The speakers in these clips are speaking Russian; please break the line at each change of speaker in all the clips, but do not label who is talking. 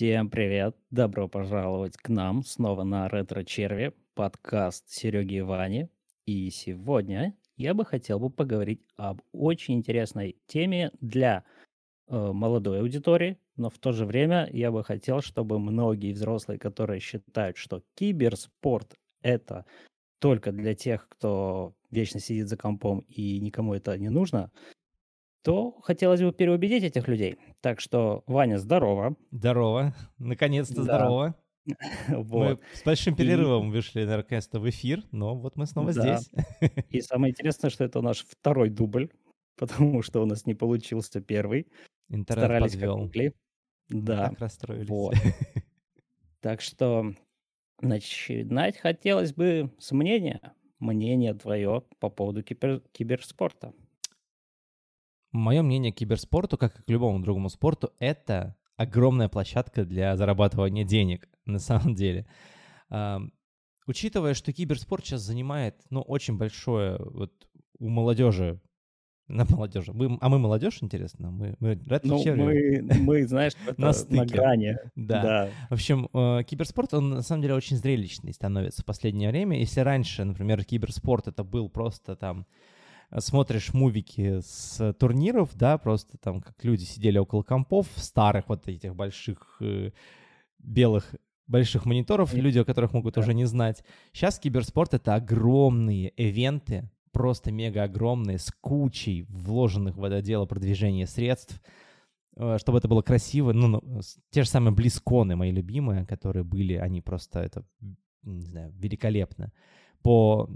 Всем привет! Добро пожаловать к нам снова на Ретро Черви, подкаст Сереги и Вани. И сегодня я бы хотел бы поговорить об очень интересной теме для э, молодой аудитории, но в то же время я бы хотел, чтобы многие взрослые, которые считают, что киберспорт это только для тех, кто вечно сидит за компом и никому это не нужно, то хотелось бы переубедить этих людей. Так что, Ваня, здорово.
Здорово. Наконец-то
Да.
здорово. Мы
Вот.
с большим перерывом вышли, наконец-то, в эфир, но вот мы снова
Да.
здесь.
И самое интересное, что это наш второй дубль, потому что у нас не получился первый.
Интернет
Старались как
подвел.
могли. Да.
Так расстроились.
Вот. Так что начинать хотелось бы с мнения. Мнение твое по поводу кибер- киберспорта.
Мое мнение к киберспорту, как и к любому другому спорту, это огромная площадка для зарабатывания денег, на самом деле. Учитывая, что киберспорт сейчас занимает, ну, очень большое, вот, у молодежи, на молодежи. Мы- а мы молодежь, интересно? Мы, мы
Ну, мы, мы, знаешь, это
На
на
стыке.
грани.
Да.
Да.
В общем, э, киберспорт, он на самом деле очень зрелищный становится в последнее время. Если раньше, например, киберспорт это был просто там смотришь мувики с турниров, да, просто там как люди сидели около компов, старых вот этих больших э, белых больших мониторов, люди, о которых могут
Да.
уже не знать. Сейчас киберспорт — это огромные ивенты, просто мега огромные, с кучей вложенных в это дело продвижения средств, э, чтобы это было красиво. Ну, ну, с- те же самые близконы, мои любимые, которые были, они просто, это, не знаю, великолепно. По,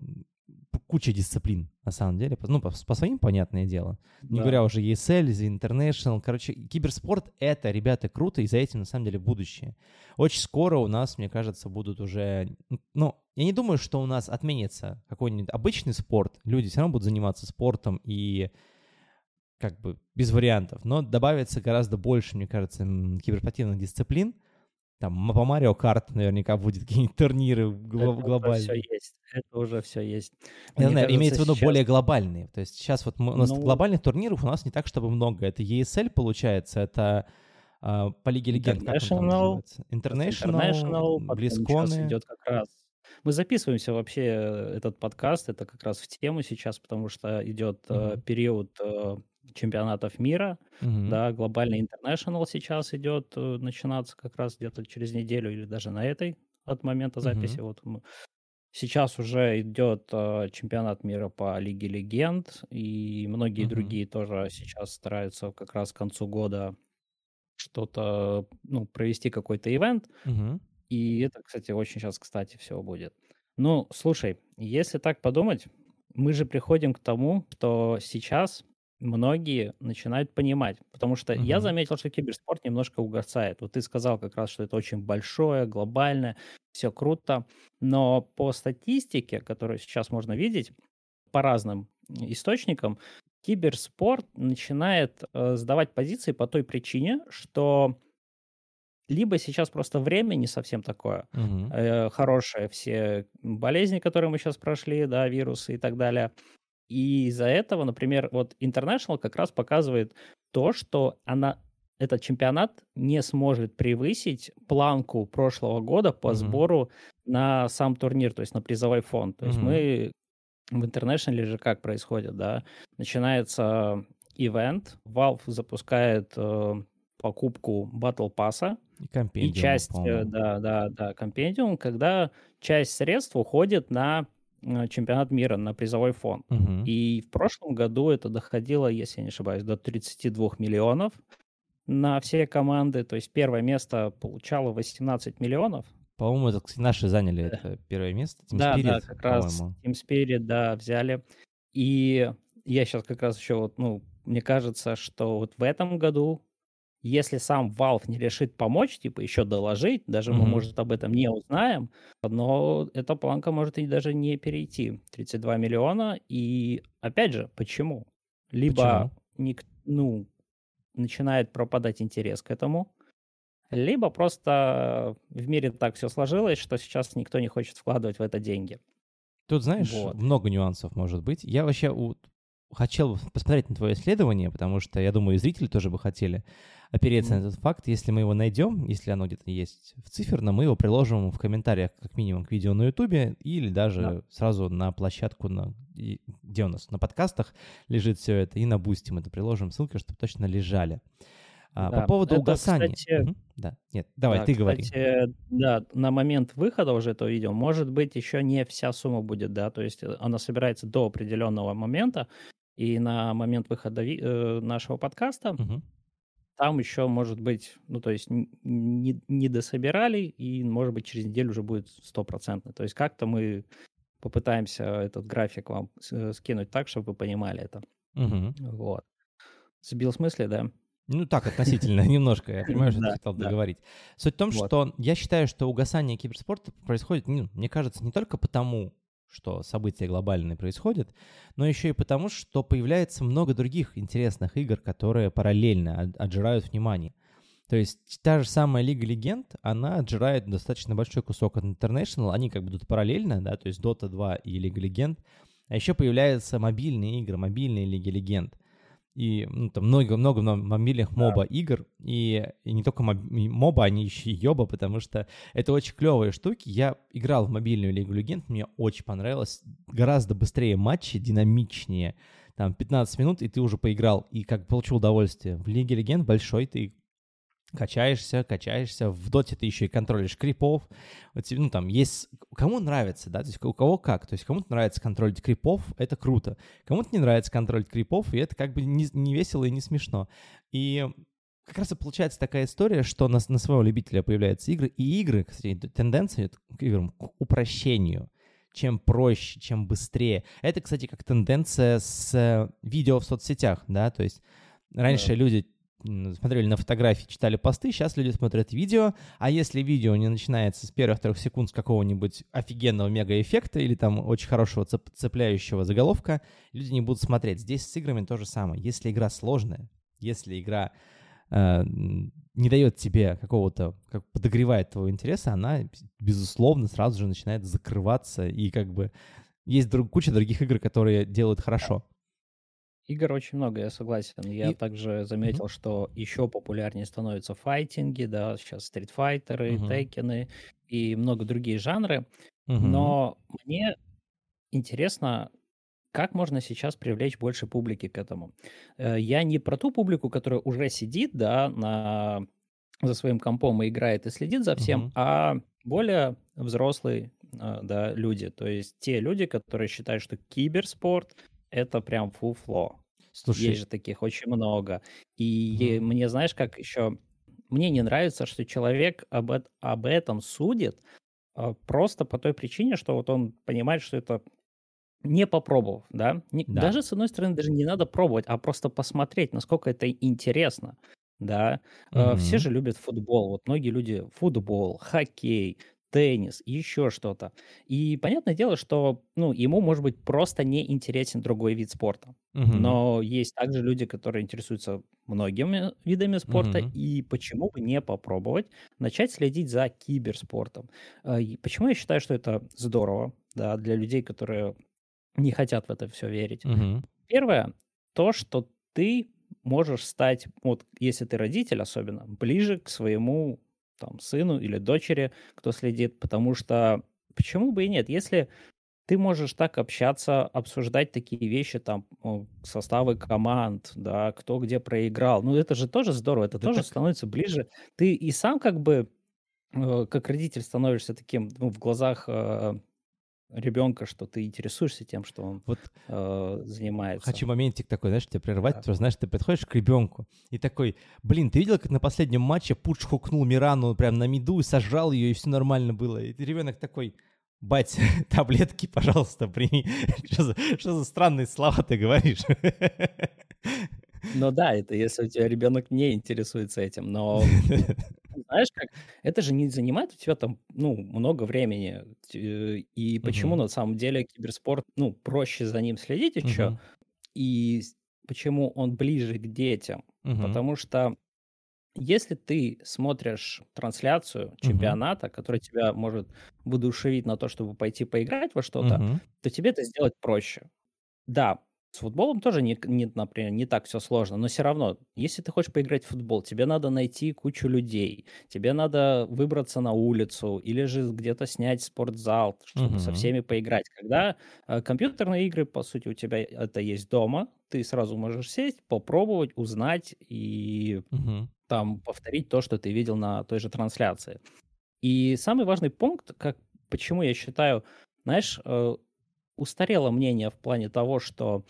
по куче дисциплин, на самом деле. Ну, по, по своим, понятное дело. Не
Да.
говоря уже ESL, The International. Короче, киберспорт — это, ребята, круто, и за этим, на самом деле, будущее. Очень скоро у нас, мне кажется, будут уже... Ну, я не думаю, что у нас отменится какой-нибудь обычный спорт. Люди все равно будут заниматься спортом и как бы без вариантов. Но добавится гораздо больше, мне кажется, киберспортивных дисциплин. Там по Марио Карт наверняка будет какие-нибудь турниры гла-
Это
глобальные.
все есть. Это уже все есть.
Я
Мне
знаю,
кажется,
имеется в виду
сейчас-
более глобальные. То есть сейчас вот мы- у нас
Ну-
глобальных турниров у нас не так, чтобы много. Это ESL получается, это а, по Лиге Легенд.
International,
называется? International,
International, сейчас
Близконы.
идет как раз. Мы записываемся вообще э, этот подкаст, это как раз в тему сейчас, потому что идет э,
Мгм.
период э, чемпионатов мира,
Мгм.
да, глобальный интернешнл сейчас идет э, начинаться как раз где-то через неделю или даже на этой от момента записи.
Мгм.
Вот мы- Сейчас уже идет э, чемпионат мира по Лиге Легенд, и многие
Мгм.
другие тоже сейчас стараются как раз к концу года что-то, ну, провести какой-то ивент.
Мгм.
И это, кстати, очень сейчас, кстати, все будет. Ну, слушай, если так подумать, мы же приходим к тому, что сейчас многие начинают понимать. Потому что я
Мгм.
заметил, что киберспорт немножко угасает. Вот ты сказал как раз, что это очень большое, глобальное, все круто. Но по статистике, которую сейчас можно видеть по разным источникам, киберспорт начинает э, сдавать позиции по той причине, что либо сейчас просто время не совсем такое,
Мгм.
э, хорошее, все болезни, которые мы сейчас прошли, да, вирусы и так далее. И из-за этого, например, вот International как раз показывает то, что она, этот чемпионат не сможет превысить планку прошлого года по
Мгм.
сбору на сам турнир, то есть на призовой фонд. То есть
Мгм.
мы в International же как происходит, да? Начинается ивент, Valve запускает э, покупку Battle Pass,
И
и часть, э,
по-моему.
да, да, да, компендиум, когда часть средств уходит на чемпионат мира, на призовой фонд.
Мгм.
И в прошлом году это доходило, если я не ошибаюсь, до 32 миллионов на все команды. То есть первое место получало 18 миллионов.
По-моему, это, кстати, наши заняли
Да.
это первое место. Team
Да, да,
Spirit,
как раз. Team Spirit, да, взяли. И я сейчас как раз еще вот, ну, мне кажется, что вот в этом году, если сам Valve не решит помочь, типа еще доложить, даже мы,
Мгм.
может, об этом не узнаем, но эта планка может и даже не перейти. 32 миллиона. И опять же, почему? Либо ник- ну, начинает пропадать интерес к этому, либо просто в мире так все сложилось, что сейчас никто не хочет вкладывать в это деньги.
Тут, знаешь,
Вот.
много нюансов может быть. Я вообще у- хотел посмотреть на твое исследование, потому что, я думаю, и зрители тоже бы хотели опереться на этот факт. Если мы его найдем, если оно где-то есть в циферном, мы его приложим в комментариях как минимум к видео на ютубе или даже да. сразу на площадку, на, где у нас, на подкастах лежит все это, и на Boosty мы это приложим ссылки, чтобы точно лежали. А, да, по поводу это, угасания. Кстати, угу. Да, нет, давай, да, ты говори. Кстати,
да, на момент выхода уже этого видео, может быть, еще не вся сумма будет, да, то есть э, она собирается до определенного момента, и на момент выхода ви- э, нашего подкаста угу. Там еще, может быть, ну, то есть не, не дособирали, и, может быть, через неделю уже будет стопроцентно. То есть как-то мы попытаемся этот график вам э, скинуть так, чтобы вы понимали это. Угу. Вот. Сбил в смысле, да?
Ну так, относительно, немножко, я понимаю, что ты хотел договорить. Суть в том, что я считаю, что угасание киберспорта происходит, ну, мне кажется, не только потому, что события глобальные происходят, но еще и потому, что появляется много других интересных игр, которые параллельно отжирают внимание. То есть та же самая Лига Легенд, она отжирает достаточно большой кусок от International, они как бы идут параллельно, да, то есть Dota 2 и Лига Легенд. А еще появляются мобильные игры, мобильные Лиги Легенд и ну, там много-много мобильных моба игр, и, и не только моба, они еще и йоба, потому что это очень клевые штуки. Я играл в мобильную Лигу Легенд, мне очень понравилось. Гораздо быстрее матчи, динамичнее. Там 15 минут, и ты уже поиграл, и как получил удовольствие. В Лиге Легенд большой ты качаешься, качаешься. В доте ты еще и контролишь крипов. Вот, ну, там есть... Кому нравится, да, то есть у кого как. То есть кому-то нравится контролить крипов, это круто. Кому-то не нравится контролить крипов, и это как бы не, не весело и не смешно. И как раз и получается такая история, что на, на своего любителя появляются игры, и игры, кстати, тенденция к играм, к упрощению. Чем проще, чем быстрее. Это, кстати, как тенденция с э, видео в соцсетях, да, то есть раньше да. люди смотрели на фотографии, читали посты, сейчас люди смотрят видео, а если видео не начинается с первых трех секунд с какого-нибудь офигенного мега-эффекта или там очень хорошего цеп цепляющего заголовка, люди не будут смотреть. Здесь с играми то же самое. Если игра сложная, если игра э, не дает тебе какого-то, как подогревает твоего интереса, она, безусловно, сразу же начинает закрываться, и как бы есть друг, куча других игр, которые делают хорошо.
Игр очень много, я согласен. Я И... также заметил, mm-hmm. что еще популярнее становятся файтинги, да, сейчас стритфайтеры, mm-hmm. текены и много другие жанры. Mm-hmm. Но мне интересно, как можно сейчас привлечь больше публики к этому. Э, я не про ту публику, которая уже сидит, да, на за своим компом и играет и следит за всем, mm-hmm. а более взрослые, э, да, люди. То есть те люди, которые считают, что киберспорт это прям фуфло. Слушай. Есть же таких очень много. И mm. мне, знаешь, как еще... Мне не нравится, что человек об, об этом судит а, просто по той причине, что вот он понимает, что это не попробовав, да? Не, да. Даже, с одной стороны, даже не надо пробовать, а просто посмотреть, насколько это интересно, да? Mm-hmm. Все же любят футбол, вот многие люди футбол, хоккей, теннис, еще что-то. И понятное дело, что ну, ему, может быть, просто не интересен другой вид спорта. Угу. Но есть также люди, которые интересуются многими видами спорта, угу. и почему бы не попробовать начать следить за киберспортом. А, и почему я считаю, что это здорово да, для людей, которые не хотят в это все верить. Угу. Первое, то, что ты можешь стать, вот если ты родитель особенно, ближе к своему там, сыну или дочери, кто следит, потому что почему бы и нет, если ты можешь так общаться, обсуждать такие вещи, там, составы команд, да, кто где проиграл. Ну, это же тоже здорово, это да тоже так... становится ближе. Ты и сам как бы, э, как родитель становишься таким, ну, в глазах э, ребенка, что ты интересуешься тем, что он вот э, занимается.
Хочу моментик такой, знаешь, тебя прервать, да. потому что, знаешь, ты подходишь к ребенку и такой, блин, ты видел, как на последнем матче Пуч хукнул Мирану прям на миду и сожрал ее, и все нормально было. И ребенок такой, бать, таблетки, пожалуйста, прими. что, за, что за странные слова ты говоришь?
Ну да, это если у тебя ребенок не интересуется этим, но знаешь как, это же не занимает у тебя там, ну, много времени. И почему на самом деле киберспорт, ну, проще за ним следить еще, и почему он ближе к детям? Потому что если ты смотришь трансляцию чемпионата, который тебя может воодушевить на то, чтобы пойти поиграть во что-то, то тебе это сделать проще. Да, С футболом тоже не, не, например, не так все сложно, но все равно, если ты хочешь поиграть в футбол, тебе надо найти кучу людей, тебе надо выбраться на улицу или же где-то снять спортзал, чтобы со всеми поиграть. Когда э, компьютерные игры, по сути, у тебя это есть дома, ты сразу можешь сесть, попробовать, узнать и
Мгм.
там повторить то, что ты видел на той же трансляции. И самый важный пункт, как почему я считаю, знаешь, э, устарело мнение в плане того, что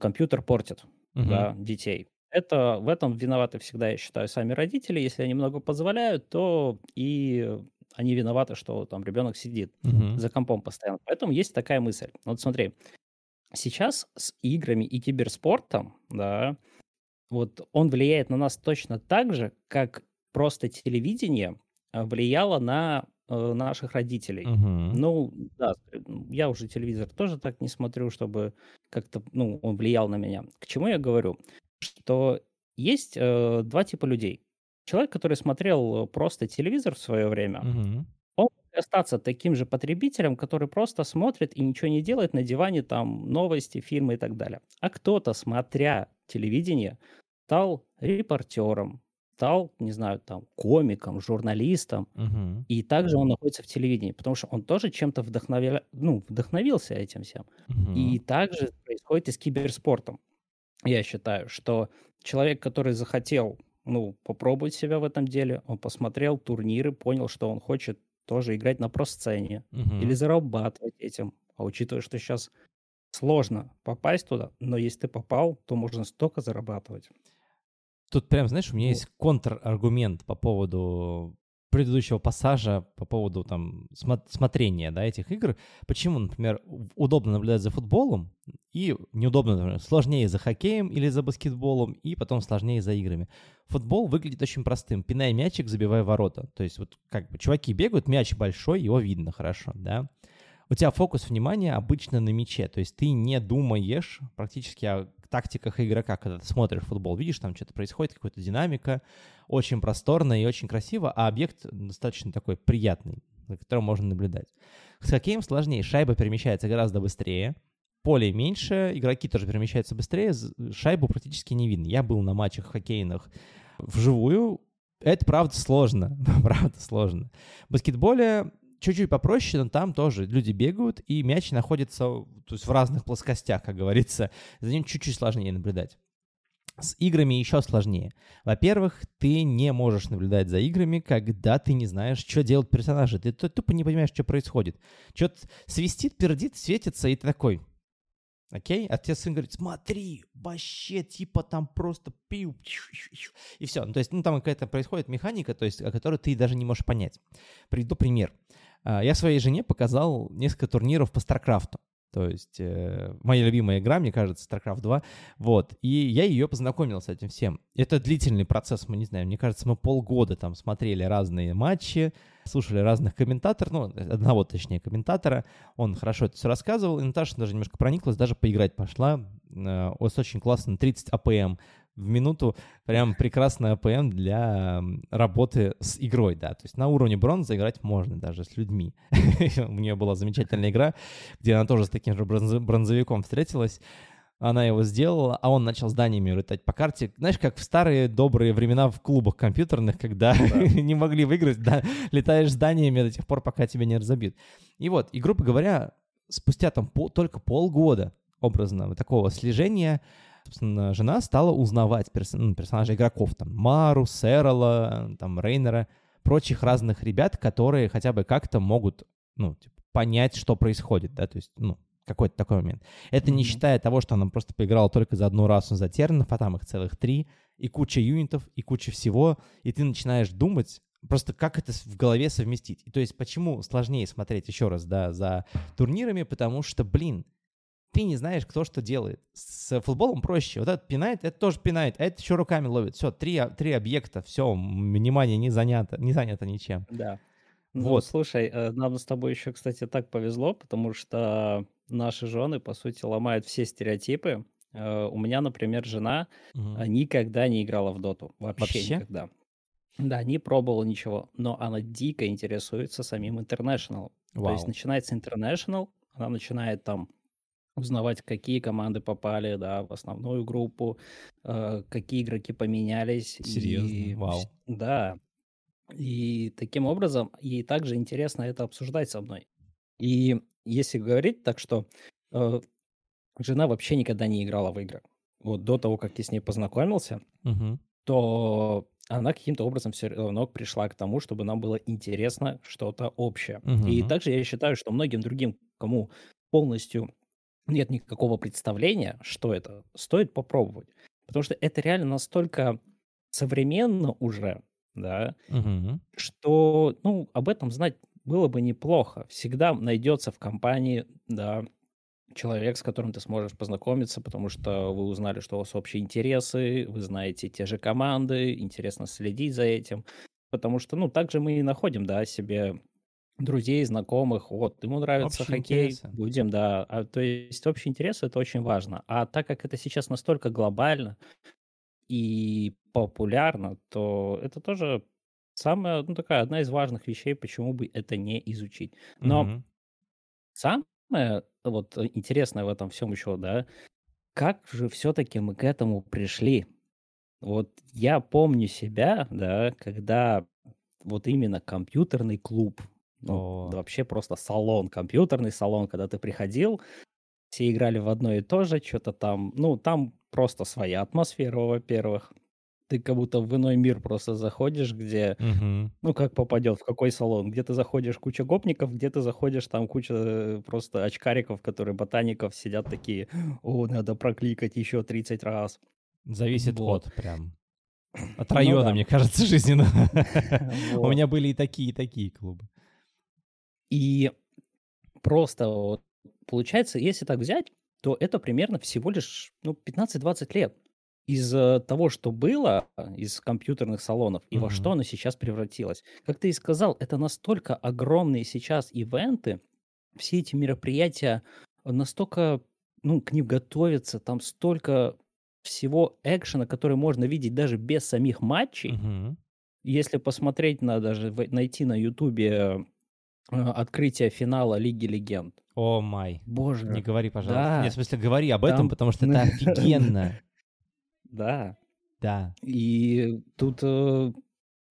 компьютер портит,
Мгм.
да, детей. Это в этом виноваты всегда, я считаю, сами родители. Если они много позволяют, то и они виноваты, что там ребенок сидит
Мгм.
за компом постоянно. Поэтому есть такая мысль. Вот смотри, сейчас с играми и киберспортом, да, вот он влияет на нас точно так же, как просто телевидение а, влияло на э, наших родителей.
Мгм.
Ну, да, э, я уже телевизор тоже так не смотрю, чтобы как-то, ну, он влиял на меня. К чему я говорю? Что есть э, два типа людей. Человек, который смотрел просто телевизор в свое время,
Мгм.
он может остаться таким же потребителем, который просто смотрит и ничего не делает на диване, там, новости, фильмы и так далее. А кто-то, смотря телевидение, стал репортером, стал, не знаю, там, комиком, журналистом,
Мгм.
и также он находится в телевидении, потому что он тоже чем-то вдохновля... ну, вдохновился этим всем. И
Мгм.
также происходит и с киберспортом. Я считаю, что человек, который захотел, ну, попробовать себя в этом деле, он посмотрел турниры, понял, что он хочет тоже играть на просцене или
Мгм.
зарабатывать этим. А учитывая, что сейчас сложно попасть туда, но если ты попал, то можно столько зарабатывать.
Тут прям, знаешь, у меня есть контраргумент по поводу предыдущего пассажа, по поводу там смо- смотрения, да, этих игр. Почему, например, удобно наблюдать за футболом и неудобно, например, сложнее за хоккеем или за баскетболом, и потом сложнее за играми. Футбол выглядит очень простым. Пинай мячик, забивай ворота. То есть вот как бы чуваки бегают, мяч большой, его видно хорошо, да. У тебя фокус внимания обычно на мяче, то есть ты не думаешь практически о тактиках игрока, когда ты смотришь футбол, видишь, там что-то происходит, какая-то динамика, очень просторно и очень красиво, а объект достаточно такой приятный, за которым можно наблюдать. С хоккеем сложнее, шайба перемещается гораздо быстрее, поле меньше, игроки тоже перемещаются быстрее, шайбу практически не видно. Я был на матчах хоккейных вживую, это правда сложно, правда сложно. В баскетболе чуть-чуть попроще, но там тоже люди бегают, и мяч находится то есть в разных плоскостях, как говорится. За ним чуть-чуть сложнее наблюдать. С играми еще сложнее. Во-первых, ты не можешь наблюдать за играми, когда ты не знаешь, что делают персонажи. Ты тупо не понимаешь, что происходит. Что-то свистит, пердит, светится, и ты такой, Окей? А тебе сын говорит, смотри, вообще, типа там просто пиу, и все. Ну, то есть, ну, там какая-то происходит механика, то есть, о которой ты даже не можешь понять. Приведу пример. А, Я своей жене показал несколько турниров по Старкрафту. То есть, э, моя любимая игра, мне кажется, StarCraft 2. Вот. И я ее познакомил с этим всем. Это длительный процесс, мы не знаем. Мне кажется, мы полгода там смотрели разные матчи, слушали разных комментаторов, ну, одного, точнее, комментатора. Он хорошо это все рассказывал, и Наташа даже немножко прониклась, даже поиграть пошла. Э, У вас очень классно, 30 APM в минуту. Прям прекрасный APM для работы с игрой, да. То есть на уровне бронзы играть можно даже с людьми. У нее была замечательная игра, где она тоже с таким же бронз- бронзовиком встретилась. Она его сделала, а он начал зданиями летать по карте. Знаешь, как в старые добрые времена в клубах компьютерных, когда не могли выиграть, да, летаешь зданиями до тех пор, пока тебя не разобьют. И вот, и, грубо говоря, спустя там пол- только полгода образно вот такого слежения, собственно, жена стала узнавать перс- ну, персонажей игроков, там, Мару, Сэрола, там, Рейнера, прочих разных ребят, которые хотя бы как-то могут, ну, типа, понять, что происходит, да, то есть, ну, какой-то такой момент. Это не
Мгм.
считая того, что она просто поиграла только за одну расу за тернов, а там их целых три, и куча юнитов, и куча всего, и ты начинаешь думать, просто как это в голове совместить. И то есть почему сложнее смотреть еще раз, да, за турнирами, потому что, блин, ты не знаешь, кто что делает. С футболом проще. Вот этот пинает, это тоже пинает, а это еще руками ловит. Все, три, а- три объекта, все, внимание не занято, не занято ничем.
Да. Ну,
Вот.
слушай, э, нам с тобой еще, кстати, так повезло, потому что наши жены, по сути, ломают все стереотипы. Э, У меня, например, жена а, никогда не играла в доту. Вообще,
Вообще?
никогда. Да, не пробовала ничего, но она дико интересуется самим International. То есть начинается International, она начинает там узнавать, какие команды попали, да, в основную группу, э, какие игроки поменялись.
Серьезно?
И,
Вау.
да, и таким образом ей также интересно это обсуждать со мной. И если говорить так, что э, жена вообще никогда не играла в игры. Вот до того, как я с ней познакомился,
Мгм.
то она каким-то образом все равно пришла к тому, чтобы нам было интересно что-то общее. И
Мгм.
также я считаю, что многим другим, кому полностью нет никакого представления, что это, стоит попробовать. Потому что это реально настолько современно уже, да,
Мгм.
что, ну, об этом знать было бы неплохо. Всегда найдется в компании, да, человек, с которым ты сможешь познакомиться, потому что вы узнали, что у вас общие интересы, вы знаете те же команды, интересно следить за этим. Потому что, ну, также мы и находим, да, себе друзей, знакомых, вот, ему нравится
Общие
хоккей,
интересы.
будем, да. А, то есть общий интерес это очень важно. А так как это сейчас настолько глобально и популярно, то это тоже самая, ну, такая одна из важных вещей, почему бы это не изучить. Но
Мгм.
самое вот интересное в этом всем еще, да, как же все-таки мы к этому пришли? Вот я помню себя, да, когда вот именно компьютерный клуб, ну,
О.
да вообще просто салон, компьютерный салон, когда ты приходил, все играли в одно и то же, что-то там, ну, там просто своя атмосфера, во-первых. Ты как будто в иной мир просто заходишь, где,
Мгм.
ну, как попадет, в какой салон, где ты заходишь куча гопников, где ты заходишь, там куча э, просто очкариков, которые ботаников сидят такие, о, надо прокликать еще 30 раз.
Зависит
Вот.
от прям. От
Ну
района,
да.
мне кажется, жизненно. У меня были и такие, и такие клубы.
И просто вот получается, если так взять, то это примерно всего лишь ну, 15-20 лет из э, того, что было а, из компьютерных салонов, и во что оно сейчас превратилось. Как ты и сказал, это настолько огромные сейчас ивенты, все эти мероприятия настолько, ну, к ним готовятся, там столько всего экшена, который можно видеть даже без самих матчей.
Мгм.
Если посмотреть на даже найти на Ютубе э, открытие финала Лиги Легенд.
О май. Не
Боже,
говори, пожалуйста.
да,
Нет, в смысле, говори об этом,
там,
потому что это офигенно.
да.
Да.
И тут, э,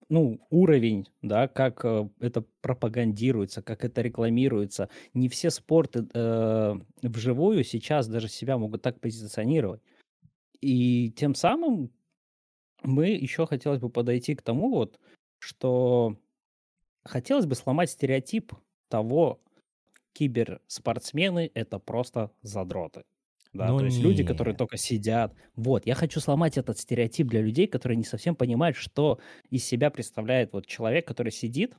ну, уровень, да, как э, это пропагандируется, как это рекламируется. Не все спорты э, вживую сейчас даже себя могут так позиционировать. И тем самым мы еще хотелось бы подойти к тому вот, что хотелось бы сломать стереотип того, киберспортсмены это просто задроты. Да,
Ну
то есть люди, которые
нет.
только сидят. Вот, я хочу сломать этот стереотип для людей, которые не совсем понимают, что из себя представляет вот человек, который сидит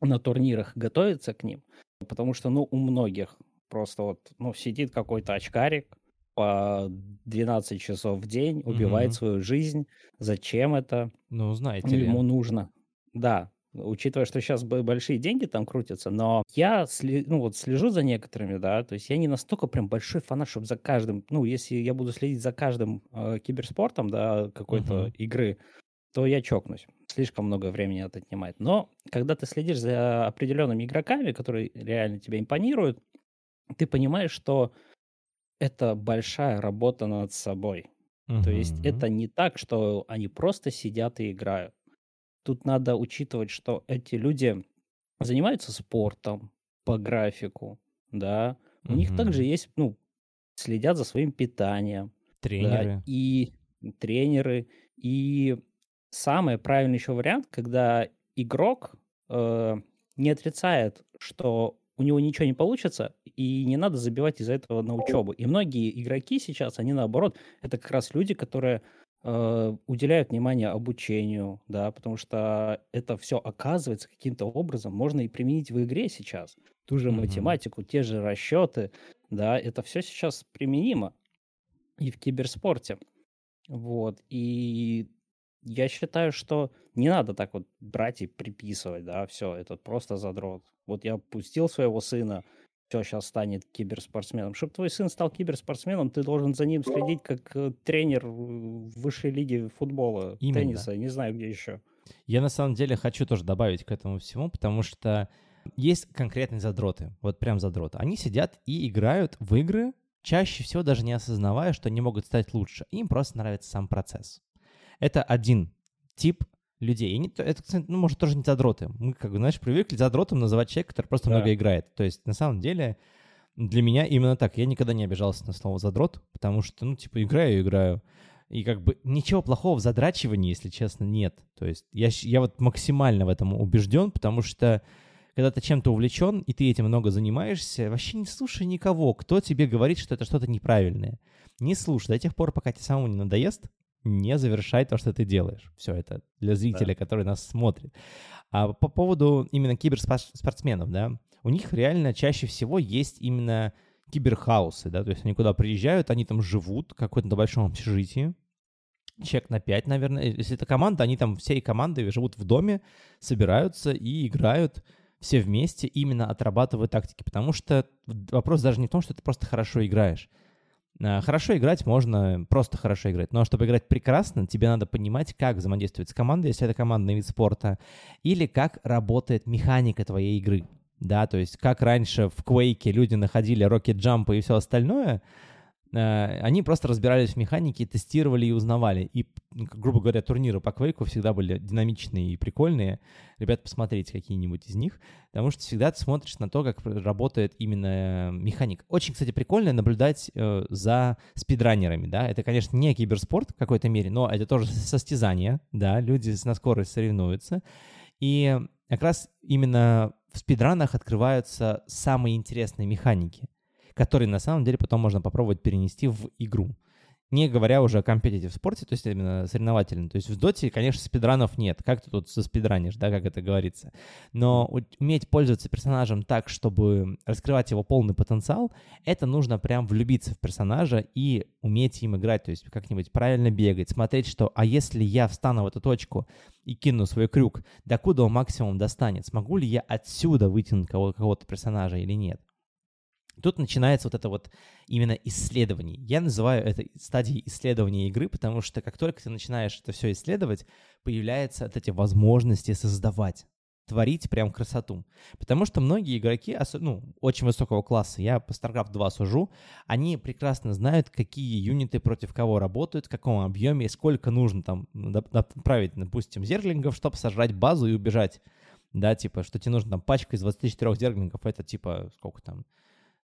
на турнирах, готовится к ним. Потому что, ну, у многих просто вот, ну, сидит какой-то очкарик по 12 часов в день, убивает
Мгм.
свою жизнь. Зачем это?
Ну, знаете ли.
ему нужно. Да, учитывая, что сейчас большие деньги там крутятся, но я сли- ну, вот слежу за некоторыми, да, то есть я не настолько прям большой фанат, чтобы за каждым, ну, если я буду следить за каждым э, киберспортом, да, какой-то
Мгм.
игры, то я чокнусь. Слишком много времени это отнимает. Но когда ты следишь за определенными игроками, которые реально тебя импонируют, ты понимаешь, что это большая работа над собой. То есть это не так, что они просто сидят и играют. Тут надо учитывать, что эти люди занимаются спортом по графику, да. У них также есть, ну, следят за своим питанием, да,
Тренеры.
и тренеры. И самый правильный еще вариант, когда игрок э, не отрицает, что у него ничего не получится, и не надо забивать из-за этого на учебу. И многие игроки сейчас, они наоборот, это как раз люди, которые уделяют внимание обучению, да, потому что это все оказывается каким-то образом можно и применить в игре сейчас. Ту же
Мгм.
математику, те же расчеты, да, это все сейчас применимо и в киберспорте. Вот, и я считаю, что не надо так вот брать и приписывать, да, все, это просто задрот. Вот я пустил своего сына, все, сейчас станет киберспортсменом. Чтобы твой сын стал киберспортсменом, ты должен за ним следить как э, тренер в высшей лиге футбола,
Именно.
тенниса, не знаю где еще.
Я на самом деле хочу тоже добавить к этому всему, потому что есть конкретные задроты, вот прям задроты. Они сидят и играют в игры чаще всего даже не осознавая, что они могут стать лучше. Им просто нравится сам процесс. Это один тип людей. И не, это, кстати, ну, может, тоже не задроты. Мы, как бы, знаешь, привыкли задротом называть человека, который просто да. много играет. То есть, на самом деле, для меня именно так. Я никогда не обижался на слово задрот, потому что, ну, типа, играю играю. И как бы ничего плохого в задрачивании, если честно, нет. То есть я, я вот максимально в этом убежден, потому что когда ты чем-то увлечен, и ты этим много занимаешься, вообще не слушай никого, кто тебе говорит, что это что-то неправильное. Не слушай до тех пор, пока тебе самому не надоест, не завершай то, что ты делаешь. Все это для зрителя, да. который нас смотрит. А по поводу именно киберспортсменов, да, у них реально чаще всего есть именно киберхаусы, да, то есть они куда приезжают, они там живут, какой-то большом общежитии, человек на 5, наверное. Если это команда, они там всей командой живут в доме, собираются и играют все вместе, именно отрабатывают тактики. Потому что вопрос даже не в том, что ты просто хорошо играешь. А, хорошо играть можно просто хорошо играть, но чтобы играть прекрасно, тебе надо понимать, как взаимодействовать с командой, если это командный вид спорта, или как работает механика твоей игры. Да, то есть как раньше в Quake люди находили рокет джампы и все остальное, Э, они просто разбирались в механике, тестировали и узнавали. И, грубо говоря, турниры по квейку всегда были динамичные и прикольные. Ребят, посмотрите какие-нибудь из них, потому что всегда ты смотришь на то, как работает именно механик. Очень, кстати, прикольно наблюдать э, за спидранерами, да. Это, конечно, не киберспорт в какой-то мере, но это тоже состязание, да. Люди на скорость соревнуются. И как раз именно в спидранах открываются самые интересные механики который на самом деле потом можно попробовать перенести в игру. Не говоря уже о компетитив спорте, то есть именно соревновательном. То есть в доте, конечно, спидранов нет. Как ты тут со спидранишь, да, как это говорится. Но уметь пользоваться персонажем так, чтобы раскрывать его полный потенциал, это нужно прям влюбиться в персонажа и уметь им играть. То есть как-нибудь правильно бегать, смотреть, что а если я встану в эту точку и кину свой крюк, докуда он максимум достанет? Смогу ли я отсюда вытянуть кого-то персонажа или нет? Тут начинается вот это вот именно исследование. Я называю это стадией исследования игры, потому что как только ты начинаешь это все исследовать, появляются вот эти возможности создавать творить прям красоту. Потому что многие игроки, ну, очень высокого класса, я по StarCraft 2 сужу, они прекрасно знают, какие юниты против кого работают, в каком объеме, сколько нужно там направить, допустим, зерглингов, чтобы сожрать базу и убежать. Да, типа, что тебе нужно там пачка из 24 зерглингов, это типа, сколько там,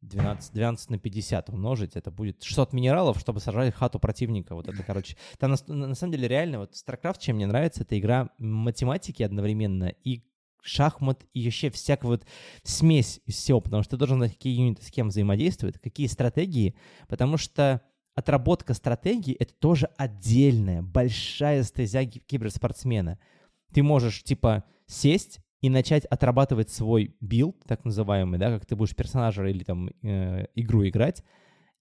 12, 12 на 50 умножить, это будет 600 минералов, чтобы сожрать хату противника. Вот это, короче. Там на, на самом деле реально, вот StarCraft, чем мне нравится, это игра математики одновременно и шахмат и вообще всякая вот смесь из всего, потому что ты должен знать, какие юниты с кем взаимодействуют, какие стратегии, потому что отработка стратегии — это тоже отдельная, большая стезя киберспортсмена. Ты можешь, типа, сесть, и начать отрабатывать свой билд, так называемый, да, как ты будешь персонажа или там э, игру играть,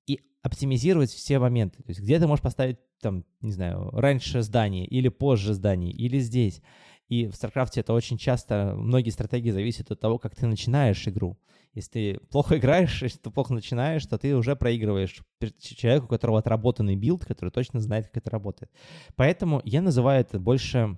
и оптимизировать все моменты. То есть где ты можешь поставить, там, не знаю, раньше здание или позже здание, или здесь. И в StarCraft это очень часто, многие стратегии зависят от того, как ты начинаешь игру. Если ты плохо играешь, если ты плохо начинаешь, то ты уже проигрываешь человеку, у которого отработанный билд, который точно знает, как это работает. Поэтому я называю это больше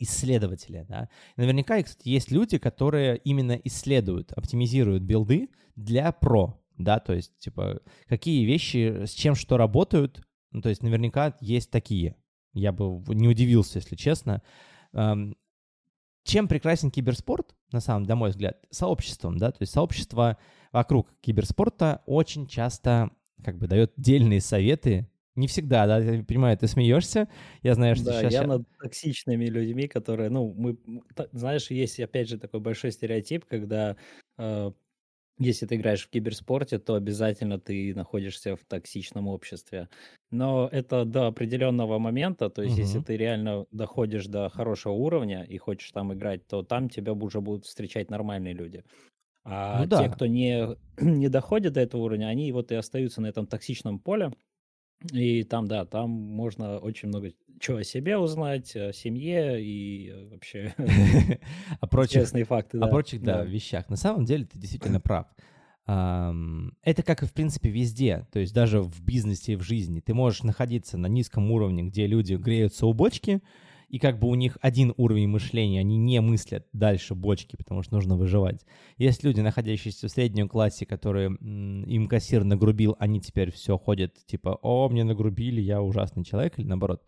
исследователя, да. Наверняка, кстати, есть люди, которые именно исследуют, оптимизируют билды для про, да, то есть, типа, какие вещи, с чем что работают, ну, то есть наверняка есть такие. Я бы не удивился, если честно. Чем прекрасен киберспорт, на самом, на мой взгляд, сообществом, да, то есть сообщество вокруг киберспорта очень часто как бы дает дельные советы не всегда, да, я понимаю, ты смеешься, я знаю, что
Да,
сейчас...
я над токсичными людьми, которые, ну, мы, знаешь, есть опять же такой большой стереотип, когда э, если ты играешь в киберспорте, то обязательно ты находишься в токсичном обществе. Но это до определенного момента, то есть если ты реально доходишь до хорошего уровня и хочешь там играть, то там тебя уже будут встречать нормальные люди. Ну А те, кто не, не доходит до этого уровня, они вот и остаются на этом токсичном поле, и там, да, там можно очень много чего о себе узнать, о семье и э, вообще
о прочих, факты. О прочих, да, вещах. На самом деле ты действительно прав. Это как и, в принципе, везде, то есть даже в бизнесе и в жизни. Ты можешь находиться на низком уровне, где люди греются у бочки, и как бы у них один уровень мышления, они не мыслят дальше бочки, потому что нужно выживать. Есть люди, находящиеся в среднем классе, которые им кассир нагрубил, они теперь все ходят типа, о, мне нагрубили, я ужасный человек, или наоборот,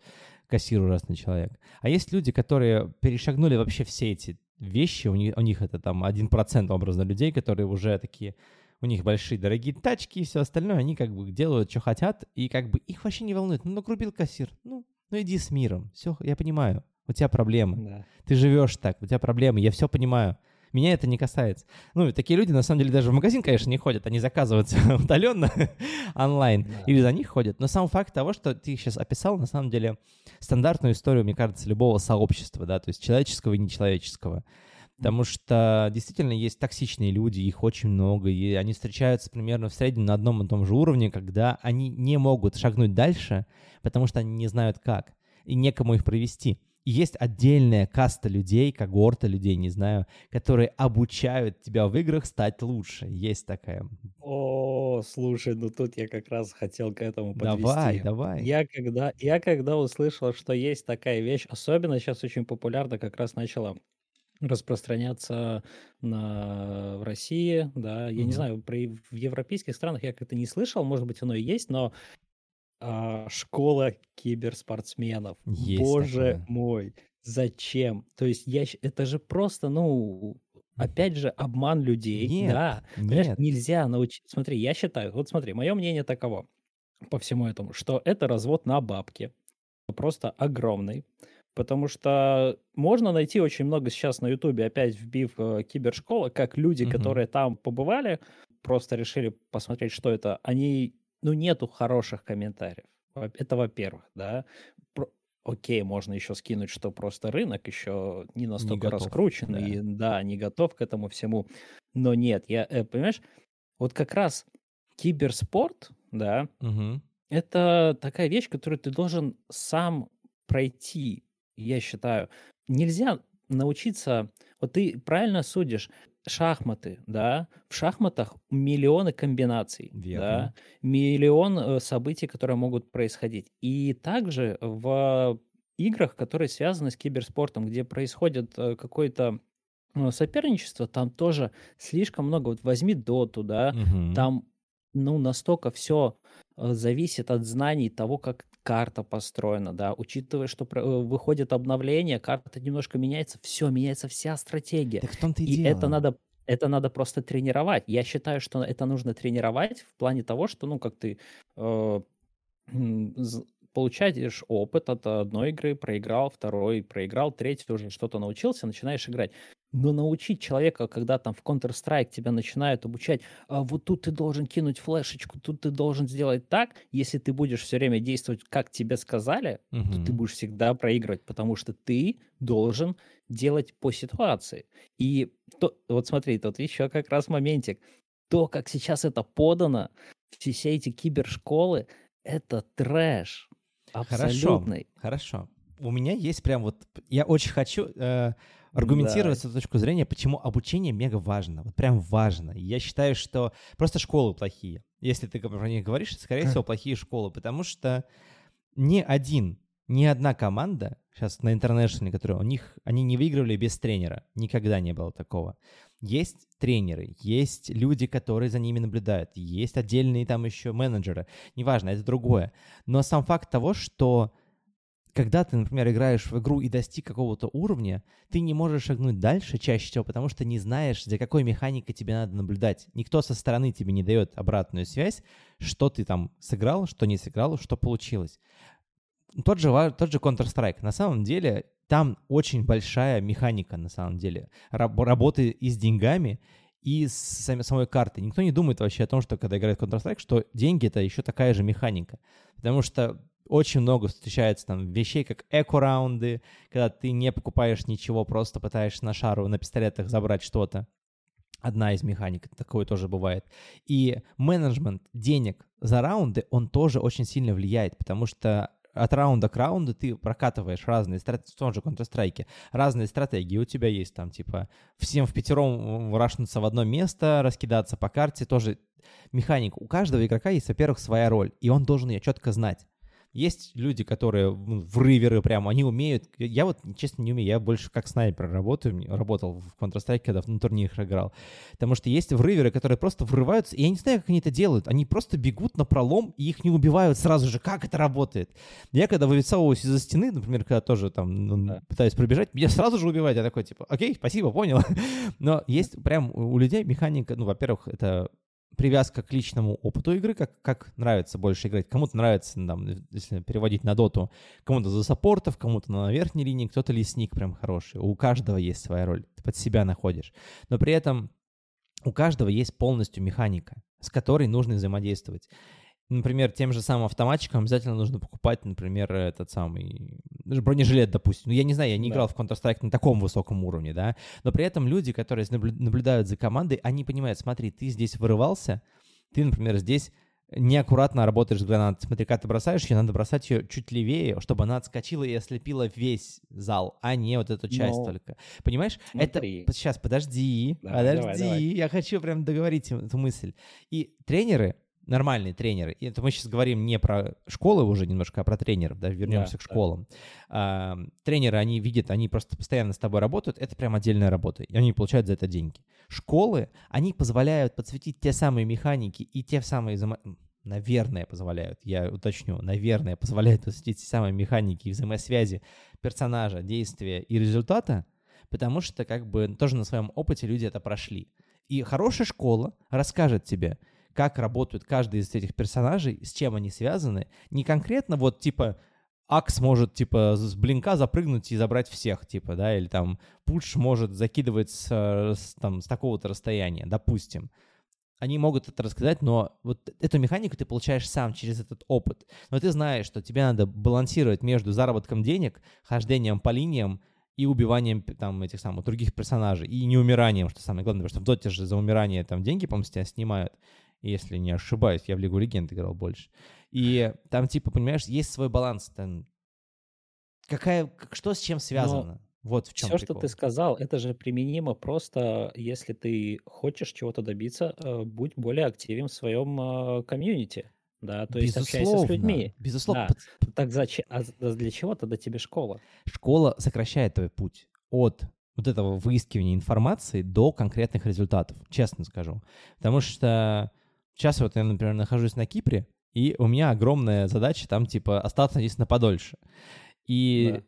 кассир ужасный человек. А есть люди, которые перешагнули вообще все эти вещи, у них, у них это там 1% образно людей, которые уже такие, у них большие дорогие тачки и все остальное, они как бы делают, что хотят, и как бы их вообще не волнует. Ну, нагрубил кассир, ну, ну иди с миром. Все, я понимаю. У тебя проблемы. Да. Ты живешь так, у тебя проблемы, я все понимаю. Меня это не касается. Ну, такие люди, на самом деле, даже в магазин, конечно, не ходят. Они заказываются удаленно онлайн да. или за них ходят. Но сам факт того, что ты сейчас описал, на самом деле, стандартную историю, мне кажется, любого сообщества, да, то есть человеческого и нечеловеческого. Потому что действительно есть токсичные люди, их очень много, и они встречаются примерно в среднем на одном и том же уровне, когда они не могут шагнуть дальше, потому что они не знают как, и некому их провести. И есть отдельная каста людей, когорта людей, не знаю, которые обучают тебя в играх стать лучше. Есть такая.
О, слушай, ну тут я как раз хотел к этому подвести.
Давай, давай.
Я когда, я когда услышал, что есть такая вещь, особенно сейчас очень популярна, как раз начала распространяться на, в России, да, я mm-hmm. не знаю, про, в европейских странах я как-то не слышал, может быть, оно и есть, но а, школа киберспортсменов, есть боже такое. мой, зачем? То есть я, это же просто, ну, опять же, обман людей, нет, да, нет. нельзя научить, смотри, я считаю, вот смотри, мое мнение таково по всему этому, что это развод на бабки, просто огромный, Потому что можно найти очень много сейчас на Ютубе, опять вбив э, кибершкола, как люди, mm-hmm. которые там побывали, просто решили посмотреть, что это. Они, ну, нету хороших комментариев. Это во-первых, да. Про... Окей, можно еще скинуть, что просто рынок еще не настолько не готов, раскручен, да. и да, не готов к этому всему. Но нет, я, э, понимаешь, вот как раз киберспорт, да, угу. это такая вещь, которую ты должен сам пройти я считаю, нельзя научиться, вот ты правильно судишь, шахматы, да, в шахматах миллионы комбинаций, Верно. да, миллион э, событий, которые могут происходить. И также в играх, которые связаны с киберспортом, где происходит э, какое-то э, соперничество, там тоже слишком много. Вот возьми доту, да, угу. там ну настолько все зависит от знаний того, как карта построена, да, учитывая, что э, выходит обновление, карта немножко меняется, все, меняется вся стратегия.
Так в том-то и,
и это надо это надо просто тренировать. Я считаю, что это нужно тренировать в плане того, что, ну, как ты э, получаешь опыт от одной игры, проиграл, второй проиграл, третий уже что-то научился, начинаешь играть. Но научить человека, когда там в Counter-Strike тебя начинают обучать, а вот тут ты должен кинуть флешечку, тут ты должен сделать так, если ты будешь все время действовать, как тебе сказали, угу. то ты будешь всегда проигрывать, потому что ты должен делать по ситуации. И то, вот смотри, тут еще как раз моментик. То, как сейчас это подано, все, эти кибершколы, это трэш. Абсолютный.
Хорошо, хорошо. У меня есть прям вот... Я очень хочу... Э аргументировать да. с точку зрения, почему обучение мега важно. Вот прям важно. Я считаю, что просто школы плохие. Если ты про них говоришь, скорее всего, плохие школы, потому что ни один, ни одна команда сейчас на интернешнале, которые у них, они не выигрывали без тренера. Никогда не было такого. Есть тренеры, есть люди, которые за ними наблюдают, есть отдельные там еще менеджеры. Неважно, это другое. Но сам факт того, что когда ты, например, играешь в игру и достиг какого-то уровня, ты не можешь шагнуть дальше чаще всего, потому что не знаешь, за какой механикой тебе надо наблюдать. Никто со стороны тебе не дает обратную связь, что ты там сыграл, что не сыграл, что получилось. Тот же, тот же Counter-Strike. На самом деле, там очень большая механика, на самом деле, раб, работы и с деньгами, и с самой карты. Никто не думает вообще о том, что когда играет Counter-Strike, что деньги — это еще такая же механика. Потому что очень много встречается там вещей, как эко-раунды, когда ты не покупаешь ничего, просто пытаешься на шару, на пистолетах забрать что-то. Одна из механик, такое тоже бывает. И менеджмент денег за раунды, он тоже очень сильно влияет, потому что от раунда к раунду ты прокатываешь разные стратегии, в том же Counter-Strike, разные стратегии. У тебя есть там, типа, всем в пятером рашнуться в одно место, раскидаться по карте, тоже механик. У каждого игрока есть, во-первых, своя роль, и он должен ее четко знать. Есть люди, которые в риверы прям, они умеют. Я вот, честно, не умею. Я больше как снайпер работаю, работал в Counter-Strike, когда на турнирах играл. Потому что есть вриверы, которые просто врываются, и я не знаю, как они это делают. Они просто бегут на пролом, и их не убивают сразу же. Как это работает? Я когда вывисовываюсь из-за стены, например, когда тоже там ну, да. пытаюсь пробежать, меня сразу же убивают. Я такой, типа, окей, спасибо, понял. Но есть прям у людей механика, ну, во-первых, это привязка к личному опыту игры, как, как нравится больше играть. Кому-то нравится, там, если переводить на доту, кому-то за саппортов, кому-то на верхней линии, кто-то лесник прям хороший. У каждого есть своя роль, ты под себя находишь. Но при этом у каждого есть полностью механика, с которой нужно взаимодействовать например, тем же самым автоматчикам обязательно нужно покупать, например, этот самый бронежилет, допустим. Ну, я не знаю, я не да. играл в Counter-Strike на таком высоком уровне, да, но при этом люди, которые наблюдают за командой, они понимают, смотри, ты здесь вырывался, ты, например, здесь неаккуратно работаешь с гранатой. Смотри, когда ты бросаешь ее, надо бросать ее чуть левее, чтобы она отскочила и ослепила весь зал, а не вот эту часть Но... только. Понимаешь? Смотри. Это... Сейчас, подожди, да, подожди, давай, давай. я хочу прям договорить эту мысль. И тренеры, нормальные тренеры, и это мы сейчас говорим не про школы уже немножко, а про тренеров, да, вернемся да, к школам. Да. А, тренеры, они видят, они просто постоянно с тобой работают, это прям отдельная работа, и они получают за это деньги. Школы, они позволяют подсветить те самые механики и те самые взаимо... наверное, позволяют, я уточню, наверное, позволяют подсветить те самые механики и взаимосвязи персонажа, действия и результата, потому что как бы тоже на своем опыте люди это прошли. И хорошая школа расскажет тебе, как работают каждый из этих персонажей, с чем они связаны. Не конкретно вот типа Акс может, типа, с блинка запрыгнуть и забрать всех, типа, да, или там Пуш может закидывать с, с, там, с такого-то расстояния, допустим. Они могут это рассказать, но вот эту механику ты получаешь сам через этот опыт. Но ты знаешь, что тебе надо балансировать между заработком денег, хождением по линиям и убиванием там этих самых других персонажей, и не умиранием, что самое главное, потому что в доте же за умирание там деньги, по-моему, с тебя снимают если не ошибаюсь, я в Лигу Легенд играл больше. И там, типа, понимаешь, есть свой баланс. Там, какая, что с чем связано? Но вот в чем
Все, прикол. что ты сказал, это же применимо просто, если ты хочешь чего-то добиться, э, будь более активен в своем э, комьюнити. Да, то есть общайся с людьми.
Безусловно.
Да. Так зачем, а для чего тогда тебе школа?
Школа сокращает твой путь от вот этого выискивания информации до конкретных результатов, честно скажу. Потому что Сейчас вот я, например, нахожусь на Кипре, и у меня огромная задача там, типа, остаться здесь на подольше. И да.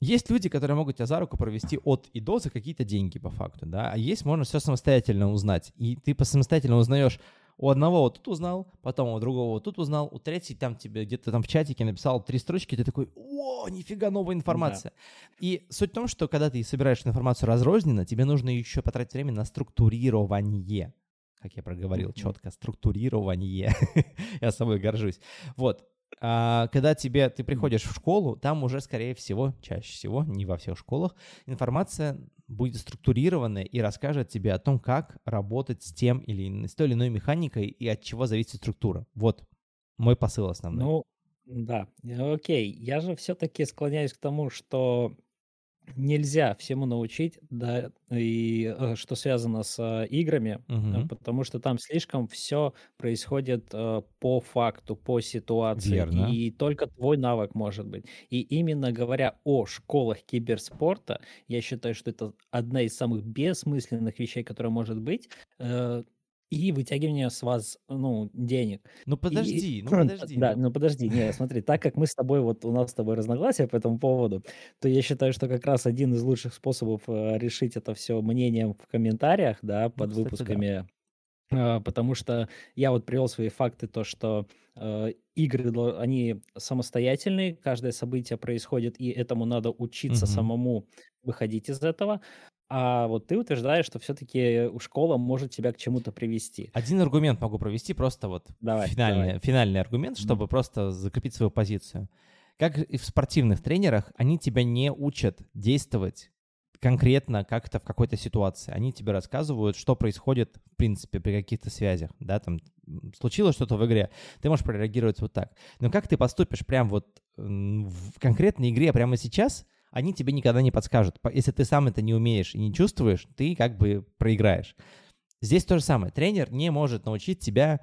есть люди, которые могут тебя за руку провести от и до за какие-то деньги, по факту, да, а есть, можно все самостоятельно узнать. И ты самостоятельно узнаешь, у одного вот тут узнал, потом у другого вот тут узнал, у третьего там тебе где-то там в чатике написал три строчки, ты такой, о, нифига новая информация. Да. И суть в том, что когда ты собираешь информацию разрозненно, тебе нужно еще потратить время на структурирование как я проговорил четко, структурирование. я собой горжусь. Вот. А когда тебе, ты приходишь в школу, там уже, скорее всего, чаще всего, не во всех школах, информация будет структурированная и расскажет тебе о том, как работать с тем или с той или иной механикой и от чего зависит структура. Вот мой посыл основной.
Ну, да, окей. Я же все-таки склоняюсь к тому, что нельзя всему научить, да, и э, что связано с э, играми, э, потому что там слишком все происходит по факту, по ситуации,
Верно.
и только твой навык может быть. И именно говоря о школах киберспорта, я считаю, что это одна из самых бессмысленных вещей, которая может быть. И вытягивание с вас, ну, денег.
Ну подожди, и, ну подожди.
Да, ну подожди, не, смотри, так как мы с тобой, вот у нас с тобой разногласия по этому поводу, то я считаю, что как раз один из лучших способов э, решить это все мнением в комментариях, да, ну, под ну, кстати, выпусками, да. потому что я вот привел свои факты, то, что э, игры, они самостоятельные, каждое событие происходит, и этому надо учиться угу. самому выходить из этого. А вот ты утверждаешь, что все-таки школа может тебя к чему-то привести.
Один аргумент могу провести, просто вот давай, финальный, давай. финальный аргумент, чтобы mm. просто закрепить свою позицию. Как и в спортивных тренерах, они тебя не учат действовать конкретно как-то в какой-то ситуации. Они тебе рассказывают, что происходит, в принципе, при каких-то связях, да, там случилось что-то в игре, ты можешь прореагировать вот так. Но как ты поступишь прямо вот в конкретной игре прямо сейчас, они тебе никогда не подскажут. Если ты сам это не умеешь и не чувствуешь, ты как бы проиграешь. Здесь то же самое. Тренер не может научить тебя,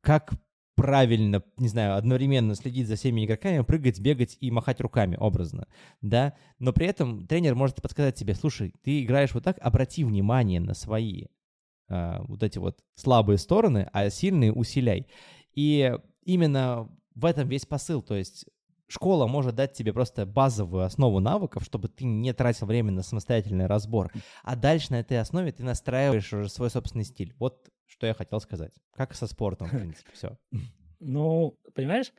как правильно, не знаю, одновременно следить за всеми игроками, прыгать, бегать и махать руками образно, да, но при этом тренер может подсказать тебе, слушай, ты играешь вот так, обрати внимание на свои э, вот эти вот слабые стороны, а сильные усиляй. И именно в этом весь посыл, то есть школа может дать тебе просто базовую основу навыков, чтобы ты не тратил время на самостоятельный разбор, а дальше на этой основе ты настраиваешь уже свой собственный стиль. Вот что я хотел сказать. Как со спортом, в принципе, все.
Ну, понимаешь,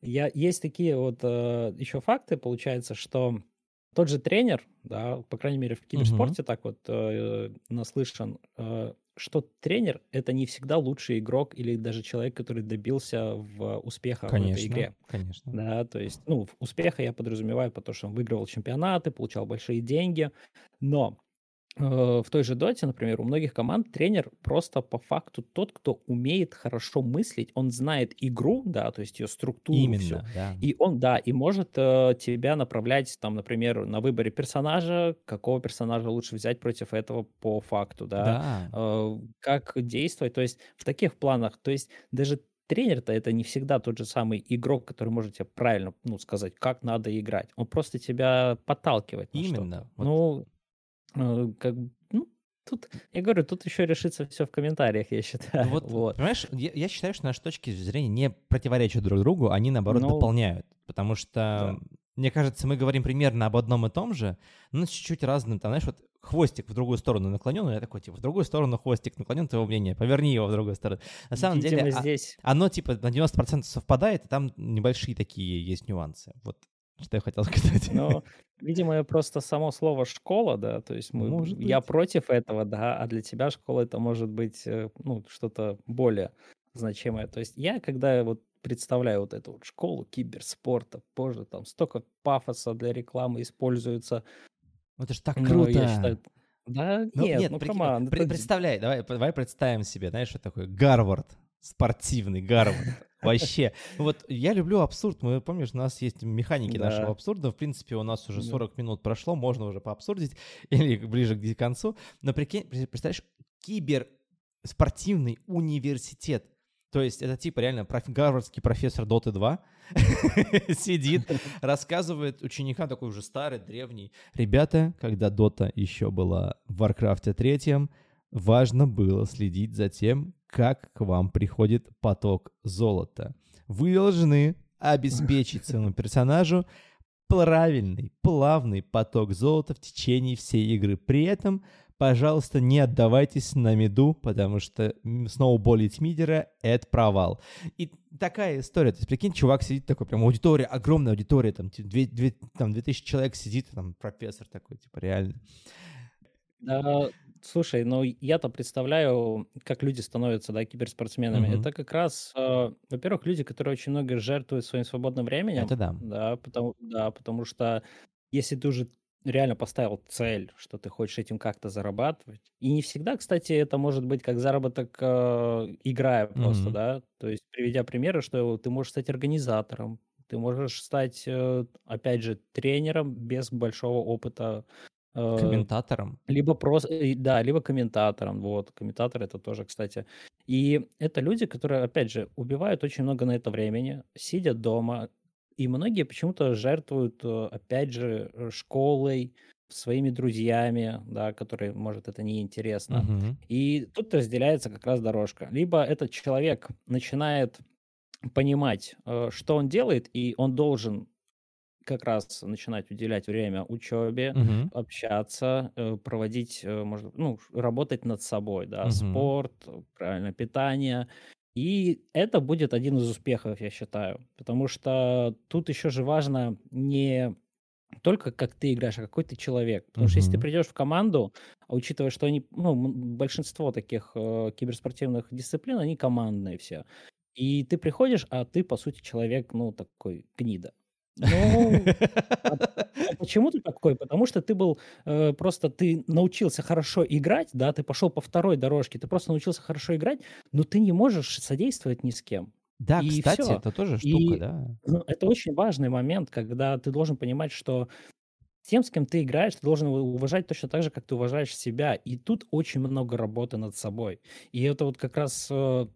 я, есть такие вот э, еще факты, получается, что тот же тренер, да, по крайней мере в киберспорте так вот э, наслышан, э, что тренер это не всегда лучший игрок или даже человек, который добился в успеха
конечно,
в этой игре.
Конечно.
Да, то есть, ну, успеха я подразумеваю, потому что он выигрывал чемпионаты, получал большие деньги, но в той же доте, например, у многих команд тренер просто по факту тот, кто умеет хорошо мыслить, он знает игру, да, то есть ее структуру,
Именно,
всю,
да.
и он, да, и может э, тебя направлять, там, например, на выборе персонажа, какого персонажа лучше взять против этого по факту, да,
Да.
э, как действовать, то есть в таких планах, то есть даже тренер-то это не всегда тот же самый игрок, который может тебе правильно, ну, сказать, как надо играть, он просто тебя подталкивает на
Именно. Вот
Ну, Э, как бы, ну, тут, я говорю, тут еще решится все в комментариях, я
Ну
считаю.
вот,
Вот.
понимаешь, я, я считаю, что наши точки зрения не противоречат друг другу, они, наоборот,
Ну,
дополняют. Потому что,
да.
мне кажется, мы говорим примерно об одном и том же, но чуть-чуть разным. Там, знаешь, вот хвостик в другую сторону наклонен, я такой, типа, в другую сторону хвостик наклонен, твоего мнения, поверни его в другую сторону. На самом
Видимо,
деле, а-
здесь...
оно, типа, на 90% совпадает, и там небольшие такие есть нюансы. Вот что я хотел сказать.
Но, видимо, просто само слово школа, да, то есть мы,
Может
я
быть.
против этого, да, а для тебя школа это может быть, э, ну, что-то более значимое. То есть я, когда вот представляю вот эту вот школу киберспорта, боже, там столько пафоса для рекламы используется,
Ну, Это ж так круто.
я считаю, да,
Ну,
нет, ну,
прикинь,
come
on,
пред-
представляй, давай, давай представим себе, знаешь, что такое Гарвард, спортивный Гарвард. Вообще. Вот я люблю абсурд. Мы, помнишь, у нас есть механики
Да.
нашего абсурда. В принципе, у нас уже
Да.
40 минут прошло, можно уже поабсурдить или ближе к концу. Но прикинь, пре- представляешь, киберспортивный университет. То есть это типа реально проф- гарвардский профессор Доты 2 сидит, рассказывает ученикам такой уже старый, древний. Ребята, когда Дота еще была в Варкрафте третьем, важно было следить за тем, как к вам приходит поток золота. Вы должны обеспечить своему персонажу правильный, плавный поток золота в течение всей игры. При этом, пожалуйста, не отдавайтесь на меду, потому что сноуболить мидера — это провал. И такая история. То есть, прикинь, чувак сидит такой, прям аудитория, огромная аудитория, там, две, две, там 2000 человек сидит, там профессор такой, типа, реально.
Слушай, ну я-то представляю, как люди становятся, да, киберспортсменами.
Мгм.
Это как раз, э, во-первых, люди, которые очень много жертвуют своим свободным временем,
Это да.
да, потому, да, потому что если ты уже реально поставил цель, что ты хочешь этим как-то зарабатывать, и не всегда, кстати, это может быть как заработок, э, играя просто,
Мгм.
да, то есть приведя примеры, что ты можешь стать организатором, ты можешь стать, э, опять же, тренером без большого опыта
Комментатором.
либо просто, да, либо комментатором. Вот, комментатор это тоже, кстати. И это люди, которые, опять же, убивают очень много на это времени, сидят дома, и многие почему-то жертвуют, э, опять же, э, школой, своими друзьями, да, которые, может, это неинтересно.
Мгм.
И тут разделяется как раз дорожка. Либо этот человек начинает понимать, э, что он делает, и он должен как раз начинать уделять время учебе,
Мгм.
общаться, э, проводить, э, может, ну, работать над собой, да,
Мгм.
спорт, э, правильное питание. И это будет один из успехов, я считаю. Потому что тут еще же важно не только как ты играешь, а какой ты человек. Потому что если ты придешь в команду, а учитывая, что они, ну, большинство таких э, киберспортивных дисциплин, они командные все. И ты приходишь, а ты, по сути, человек, ну, такой гнида. Ну, а а почему ты такой? Потому что ты был э, просто ты научился хорошо играть, да, ты пошел по второй дорожке, ты просто научился хорошо играть, но ты не можешь содействовать ни с кем.
Да,
И
кстати,
всё.
это тоже
И-
штука, да.
Ну, это очень важный момент, когда ты должен понимать, что тем, с кем ты играешь, ты должен уважать точно так же, как ты уважаешь себя. И тут очень много работы над собой. И это вот как раз э,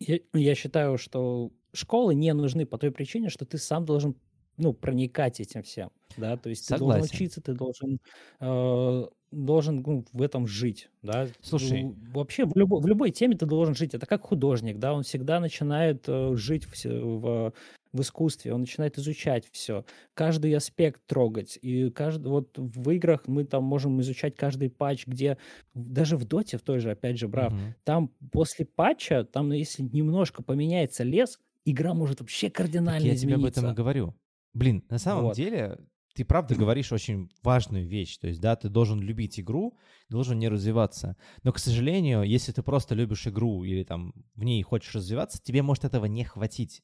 Я, я считаю, что школы не нужны по той причине, что ты сам должен ну, проникать этим всем, да, то есть Согласен. ты должен учиться, ты должен, э, должен ну, в этом жить, да.
Слушай,
вообще в, любо, в любой теме ты должен жить. Это как художник, да, он всегда начинает э, жить в, в, в искусстве, он начинает изучать все, каждый аспект трогать. И каждый, вот в играх мы там можем изучать каждый патч, где даже в доте, в той же, опять же, брав, угу. там после патча, там если немножко поменяется лес, игра может вообще кардинально так я измениться.
Я тебе об этом и говорю. Блин, на самом вот. деле, ты правда говоришь очень важную вещь. То есть, да, ты должен любить игру, должен не развиваться. Но, к сожалению, если ты просто любишь игру или там в ней хочешь развиваться, тебе может этого не хватить.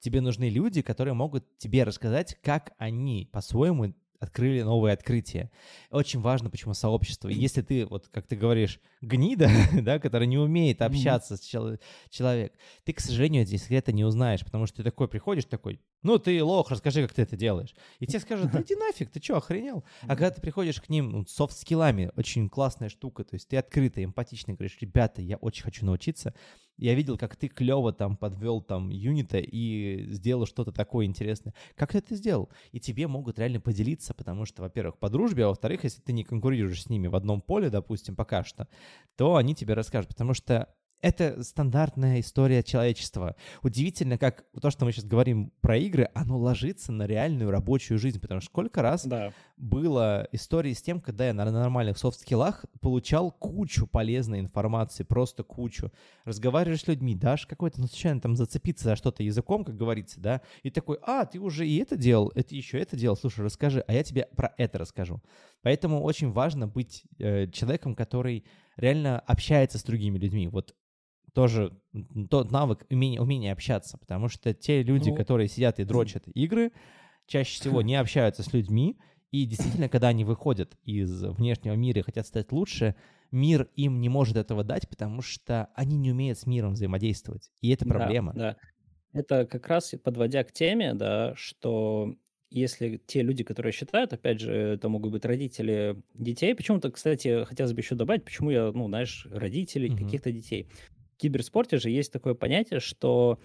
Тебе нужны люди, которые могут тебе рассказать, как они по-своему открыли новые открытия. Очень важно, почему сообщество. Если ты, вот как ты говоришь, гнида, да, который не умеет общаться mm-hmm. с чел- человек, ты, к сожалению, эти секреты не узнаешь, потому что ты такой приходишь, такой, ну, ты лох, расскажи, как ты это делаешь. И тебе скажут, да иди нафиг, ты что, охренел? А когда ты приходишь к ним ну, софт-скиллами, очень классная штука, то есть ты открытый, эмпатичный, говоришь, ребята, я очень хочу научиться. Я видел, как ты клево там подвел там юнита и сделал что-то такое интересное. Как ты это сделал? И тебе могут реально поделиться, потому что, во-первых, по дружбе, а во-вторых, если ты не конкурируешь с ними в одном поле, допустим, пока что, то они тебе расскажут, потому что это стандартная история человечества. Удивительно, как то, что мы сейчас говорим про игры, оно ложится на реальную рабочую жизнь. Потому что сколько раз да. было истории с тем, когда я на нормальных софт-скиллах получал кучу полезной информации, просто кучу. Разговариваешь с людьми, дашь какой-то, ну, случайно там зацепиться за что-то языком, как говорится, да, и такой, а, ты уже и это делал, это еще это делал, слушай, расскажи, а я тебе про это расскажу. Поэтому очень важно быть э, человеком, который реально общается с другими людьми. Вот тоже тот навык умение, умение общаться, потому что те люди, ну, которые сидят и дрочат игры, чаще всего не общаются с людьми, и действительно, когда они выходят из внешнего мира и хотят стать лучше, мир им не может этого дать, потому что они не умеют с миром взаимодействовать. И это проблема.
Да, да. Это как раз подводя к теме, да, что если те люди, которые считают, опять же, это могут быть родители детей, почему-то, кстати, хотелось бы еще добавить, почему я, ну, знаешь, родителей mm-hmm. каких-то детей киберспорте же есть такое понятие, что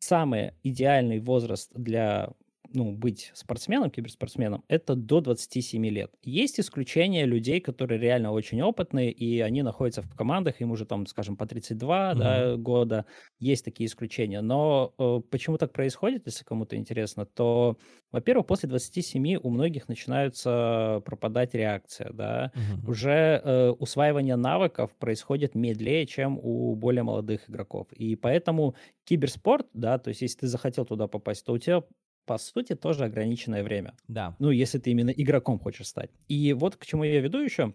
самый идеальный возраст для ну, быть спортсменом, киберспортсменом, это до 27 лет. Есть исключения людей, которые реально очень опытные, и они находятся в командах, им уже там, скажем, по 32 mm-hmm. да, года. Есть такие исключения. Но э, почему так происходит, если кому-то интересно, то, во-первых, после 27 у многих начинаются пропадать реакция, да. Mm-hmm. Уже э, усваивание навыков происходит медленнее, чем у более молодых игроков. И поэтому киберспорт, да, то есть если ты захотел туда попасть, то у тебя по сути, тоже ограниченное время.
Да.
Ну, если ты именно игроком хочешь стать. И вот к чему я веду еще,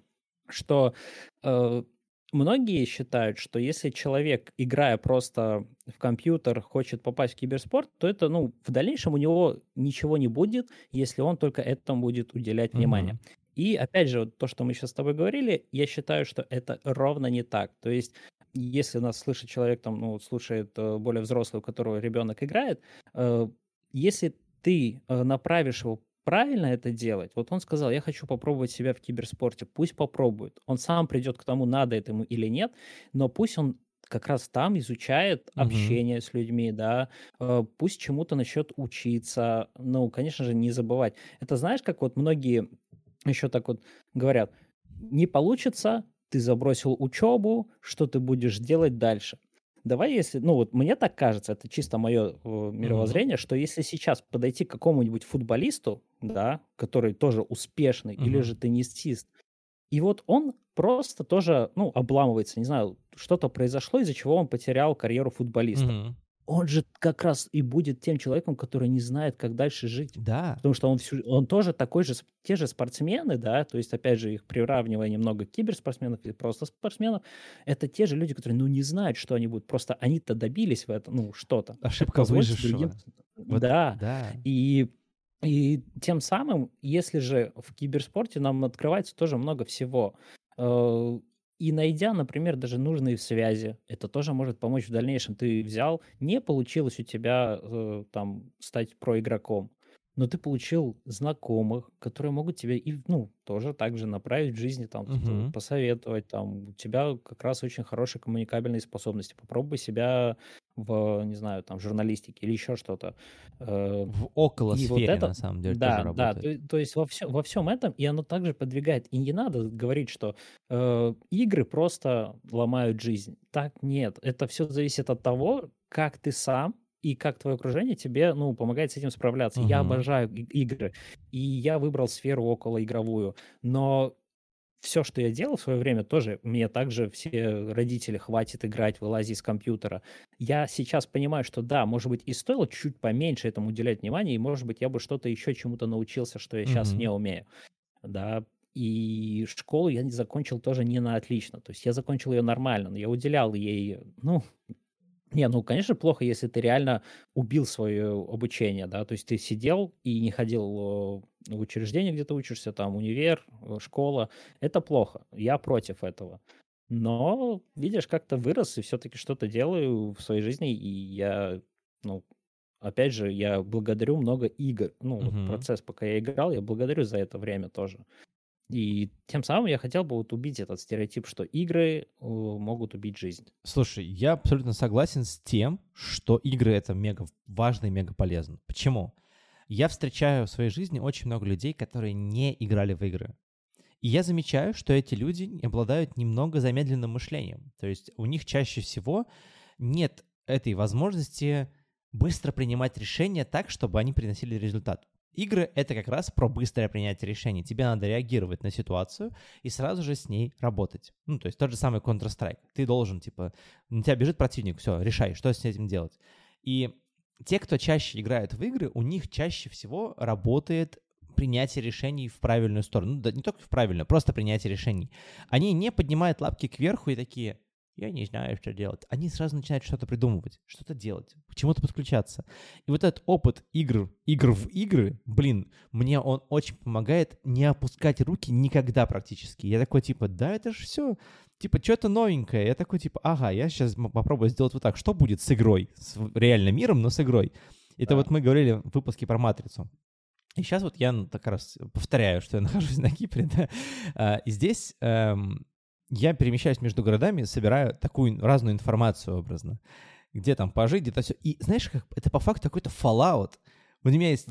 что э, многие считают, что если человек, играя просто в компьютер, хочет попасть в киберспорт, то это, ну, в дальнейшем у него ничего не будет, если он только этому будет уделять внимание. Mm-hmm. И опять же, то, что мы сейчас с тобой говорили, я считаю, что это ровно не так. То есть, если нас слышит человек, там, ну, слушает э, более взрослый, у которого ребенок играет, э, если ты э, направишь его правильно это делать, вот он сказал, я хочу попробовать себя в киберспорте, пусть попробует. Он сам придет к тому, надо это ему или нет, но пусть он как раз там изучает угу. общение с людьми, да, э, пусть чему-то начнет учиться, ну, конечно же, не забывать. Это знаешь, как вот многие еще так вот говорят, не получится, ты забросил учебу, что ты будешь делать дальше? Давай если, ну вот мне так кажется, это чисто мое э, мировоззрение, mm-hmm. что если сейчас подойти к какому-нибудь футболисту, да, который тоже успешный, mm-hmm. или же теннисист, и вот он просто тоже, ну, обламывается, не знаю, что-то произошло, из-за чего он потерял карьеру футболиста. Mm-hmm он же как раз и будет тем человеком, который не знает, как дальше жить.
Да.
Потому что он, всю, он тоже такой же, те же спортсмены, да, то есть, опять же, их приравнивая немного к киберспортсменов или просто спортсменов, это те же люди, которые, ну, не знают, что они будут, просто они-то добились в этом, ну, что-то.
Ошибка выжившего. Другим...
Вот, да. да. И и тем самым, если же в киберспорте нам открывается тоже много всего, э, и найдя, например, даже нужные связи, это тоже может помочь в дальнейшем. Ты взял, не получилось у тебя э, там стать проигроком. Но ты получил знакомых, которые могут тебе и, ну, тоже так же направить в жизни, там,
Мгм.
посоветовать, там, у тебя как раз очень хорошие коммуникабельные способности. Попробуй себя в, не знаю, там, журналистике или еще что-то. Э,
В около
и вот
сфере,
это,
на самом деле, тоже
да, да,
работает.
то, то есть во, все, во всем этом, и оно также подвигает. И не надо говорить, что э, игры просто ломают жизнь. Так нет. Это все зависит от того, как ты сам и как твое окружение тебе, ну, помогает с этим справляться. Я
Мгм.
обожаю игры, и я выбрал сферу около игровую, но все, что я делал в свое время, тоже мне также все родители хватит играть, вылази из компьютера. Я сейчас понимаю, что да, может быть, и стоило чуть поменьше этому уделять внимание, и, может быть, я бы что-то еще чему-то научился, что я сейчас
Мгм.
не умею. Да, и школу я не закончил тоже не на отлично. То есть я закончил ее нормально, но я уделял ей, ну, не, ну, конечно, плохо, если ты реально убил свое обучение, да, то есть ты сидел и не ходил э, в учреждение, где ты учишься, там, универ, э, школа, это плохо, я против этого. Но, видишь, как-то вырос и все-таки что-то делаю в своей жизни, и я, ну, опять же, я благодарю много игр, ну, вот
Мгм.
процесс, пока я играл, я благодарю за это время тоже. И тем самым я хотел бы вот убить этот стереотип, что игры э, могут убить жизнь.
Слушай, я абсолютно согласен с тем, что игры это мега важно и мега полезно. Почему? Я встречаю в своей жизни очень много людей, которые не играли в игры. И я замечаю, что эти люди обладают немного замедленным мышлением. То есть у них чаще всего нет этой возможности быстро принимать решения так, чтобы они приносили результат. Игры — это как раз про быстрое принятие решений. Тебе надо реагировать на ситуацию и сразу же с ней работать. Ну, то есть тот же самый Counter-Strike. Ты должен, типа, на тебя бежит противник, все, решай, что с этим делать. И те, кто чаще играет в игры, у них чаще всего работает принятие решений в правильную сторону. Ну, да не только в правильную, просто принятие решений. Они не поднимают лапки кверху и такие, я не знаю, что делать. Они сразу начинают что-то придумывать, что-то делать, к чему-то подключаться. И вот этот опыт игр, игр в игры, блин, мне он очень помогает не опускать руки никогда практически. Я такой, типа, да, это же все, типа, что-то новенькое. Я такой, типа, ага, я сейчас попробую сделать вот так. Что будет с игрой? С реальным миром, но с игрой. Это
Да.
вот мы говорили в выпуске про «Матрицу». И сейчас вот я ну, так раз повторяю, что я нахожусь на Кипре, да, А, и здесь эм, я перемещаюсь между городами, собираю такую разную информацию образно, где там пожить, где-то все. И знаешь, как это по факту какой-то Fallout. У меня есть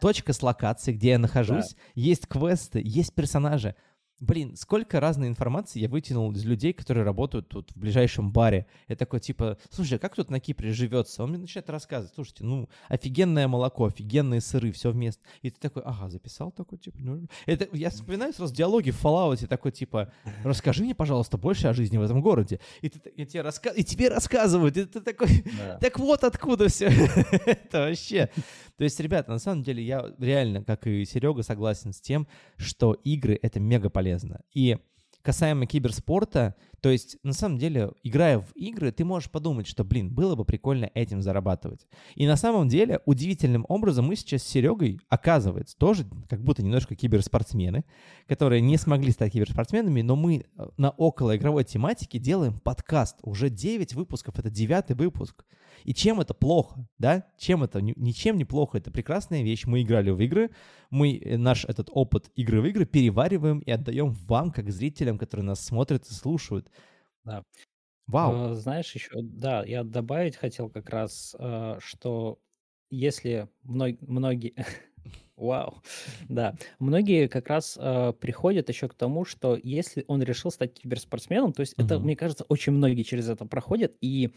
точка с локацией, где я нахожусь, есть квесты, есть персонажи. Блин, сколько разной информации я вытянул из людей, которые работают тут в ближайшем баре. Я такой, типа, слушай, а как тут на Кипре живется? Он мне начинает рассказывать, слушайте, ну, офигенное молоко, офигенные сыры, все вместе. И ты такой, ага, записал такой, типа, ну... Это, я вспоминаю сразу диалоги в Fallout, такой, типа, расскажи мне, пожалуйста, больше о жизни в этом городе. И, ты, и, тебе, раска... и тебе рассказывают, и ты такой,
Да.
так вот откуда все это вообще. То есть, ребята, на самом деле я реально, как и Серега, согласен с тем, что игры — это мега полезно. И касаемо киберспорта, то есть, на самом деле, играя в игры, ты можешь подумать, что, блин, было бы прикольно этим зарабатывать. И на самом деле, удивительным образом мы сейчас с Серегой, оказывается, тоже как будто немножко киберспортсмены, которые не смогли стать киберспортсменами, но мы э, на околоигровой тематике делаем подкаст. Уже 9 выпусков, это девятый выпуск. И чем это плохо, да? Чем это? Ни- Ничем не плохо. Это прекрасная вещь. Мы играли в игры, мы э, наш этот опыт игры в игры перевариваем и отдаем вам, как зрителям, которые нас смотрят и слушают.
Да.
Вау.
Э, Знаешь, еще, да, я добавить хотел как раз, э, что если мно- многие, вау, да, многие как раз э, приходят еще к тому, что если он решил стать киберспортсменом, то есть это,
Мгм.
мне кажется, очень многие через это проходят, и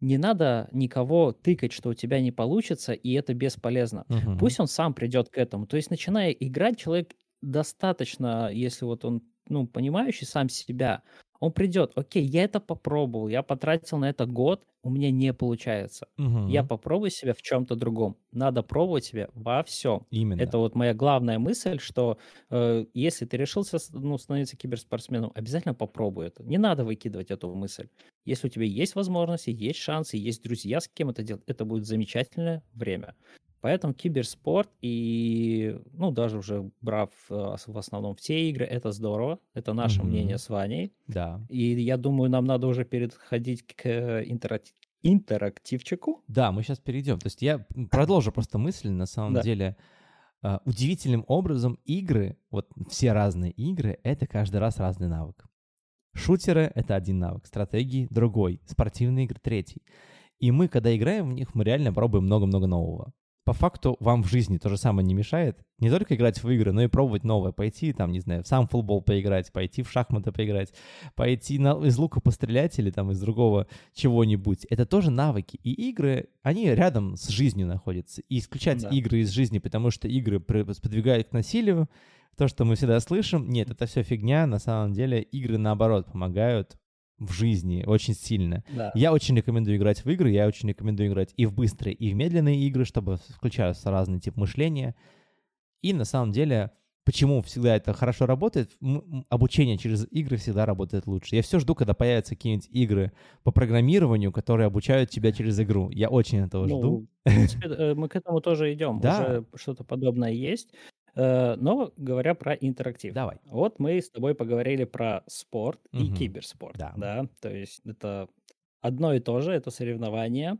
не надо никого тыкать, что у тебя не получится, и это бесполезно.
Мгм.
Пусть он сам придет к этому. То есть, начиная играть, человек достаточно, если вот он, ну, понимающий сам себя, он придет, окей, я это попробовал, я потратил на это год, у меня не получается. Я
Мгм.
попробую себя в чем-то другом. Надо пробовать себя во всем.
Именно.
Это вот моя главная мысль, что э, если ты решился ну, становиться киберспортсменом, обязательно попробуй это. Не надо выкидывать эту мысль. Если у тебя есть возможности, есть шансы, есть друзья, с кем это делать, это будет замечательное время. Поэтому киберспорт и, ну, даже уже брав ос- в основном все игры, это здорово. Это наше
Мгм.
мнение с Ваней.
Да.
И я думаю, нам надо уже переходить к э, интеракти- интерактивчику.
Да, мы сейчас перейдем. То есть я продолжу просто мысль, на самом
Да.
деле. а, Удивительным образом игры, вот все разные игры, это каждый раз разный навык. Шутеры — это один навык, стратегии — другой, спортивные игры — третий. И мы, когда играем в них, мы реально пробуем много-много нового. По факту вам в жизни то же самое не мешает не только играть в игры, но и пробовать новое. Пойти, там, не знаю, в сам футбол поиграть, пойти в шахматы поиграть, пойти на, из лука пострелять или там из другого чего-нибудь. Это тоже навыки. И игры, они рядом с жизнью находятся. И исключать
Да.
игры из жизни, потому что игры сподвигают к насилию, то, что мы всегда слышим, нет, это все фигня. На самом деле игры, наоборот, помогают в жизни очень сильно.
Да.
Я очень рекомендую играть в игры, я очень рекомендую играть и в быстрые, и в медленные игры, чтобы включался разный тип мышления. И на самом деле, почему всегда это хорошо работает, обучение через игры всегда работает лучше. Я все жду, когда появятся какие-нибудь игры по программированию, которые обучают тебя через игру. Я очень этого жду.
Ну, в принципе, э, мы к этому тоже идем.
Да.
Уже что-то подобное есть. Э, Но говоря про интерактив.
Давай.
Вот мы с тобой поговорили про спорт и
Мгм.
киберспорт.
Да.
Да. То есть это одно и то же, это соревнования.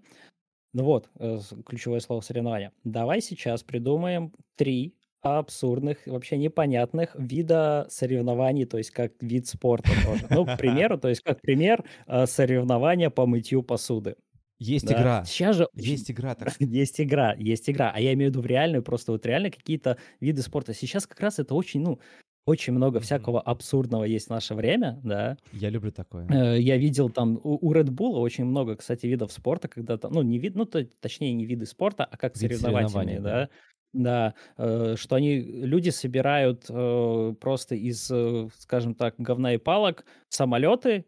Ну вот, э, ключевое слово соревнования. Давай сейчас придумаем три абсурдных, вообще непонятных вида соревнований, то есть как вид спорта тоже. Ну, к примеру, то есть как пример э, соревнования по мытью посуды.
Есть
Да.
игра.
Сейчас же
Есть игра. так-
есть игра, есть игра. А я имею в виду в реальную, просто вот реально какие-то виды спорта. Сейчас как раз это очень, ну, очень много всякого абсурдного есть в наше время, да.
Я люблю такое.
Э, Я видел там у у Red Bull очень много, кстати, видов спорта, когда там, ну, не вид, ну, то- точнее, не виды спорта, а как
Вид
соревновательные,
да.
да. Да, э, что они, люди собирают э, просто из, э, скажем так, говна и палок самолеты,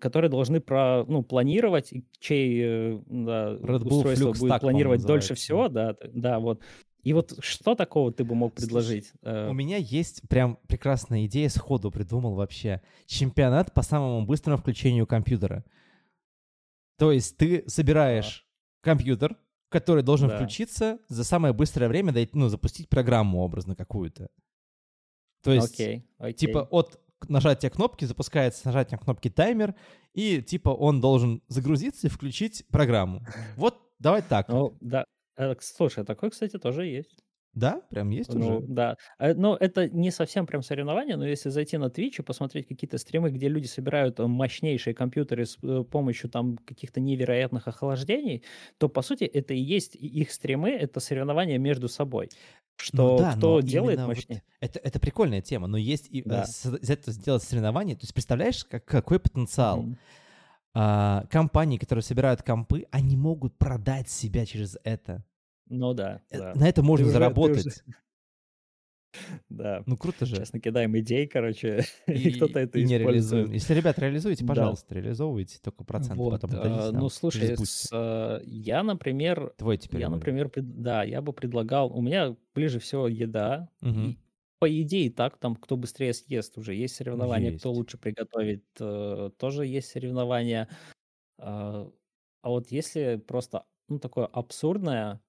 которые должны про, ну, планировать, чей э, да,
Red Bull
устройство
Flux
будет
Stack,
планировать дольше всего, да, да, вот. И вот что такого ты бы мог
Слушай,
предложить? Э,
У меня есть прям прекрасная идея, сходу придумал вообще. Чемпионат по самому быстрому включению компьютера. То есть ты собираешь компьютер, который должен
Да.
включиться за самое быстрое время, ну, запустить программу образно какую-то. То есть,
Окей, окей.
типа, от нажатия кнопки запускается с нажатием кнопки таймер, и, типа, он должен загрузиться и включить программу. Вот, давай так.
Ну, да. Э, Слушай, такой, кстати, тоже есть.
Да? Прям есть
Ну,
уже?
да. Э, Но это не совсем прям соревнование, но если зайти на Twitch и посмотреть какие-то стримы, где люди собирают э, мощнейшие компьютеры с э, помощью там каких-то невероятных охлаждений, то, по сути, это и есть их стримы, это соревнования между собой. Что
Ну да,
кто делает
именно вот
мощнее.
это, это прикольная тема, но есть и
Да.
этого сделать соревнование. То есть представляешь, как, какой потенциал? А, компании, которые собирают компы, они могут продать себя через это.
Ну да,
Э,
да.
На это можно
ты
заработать.
уже- Да.
Ну круто же.
Сейчас накидаем идей, короче, и, кто-то это
и не реализуем. Если, ребят, реализуете,
Да.
пожалуйста, реализовывайте, только проценты
Вот,
потом
а, Ну, слушай, с, э, я, например,
Твой теперь.
Я, например, пред- да, я бы предлагал, у меня ближе всего еда,
Мгм.
и по идее так, там, кто быстрее съест, уже есть соревнования, кто
Есть.
лучше приготовит, тоже есть соревнования. А а вот если просто, ну, такое абсурдное,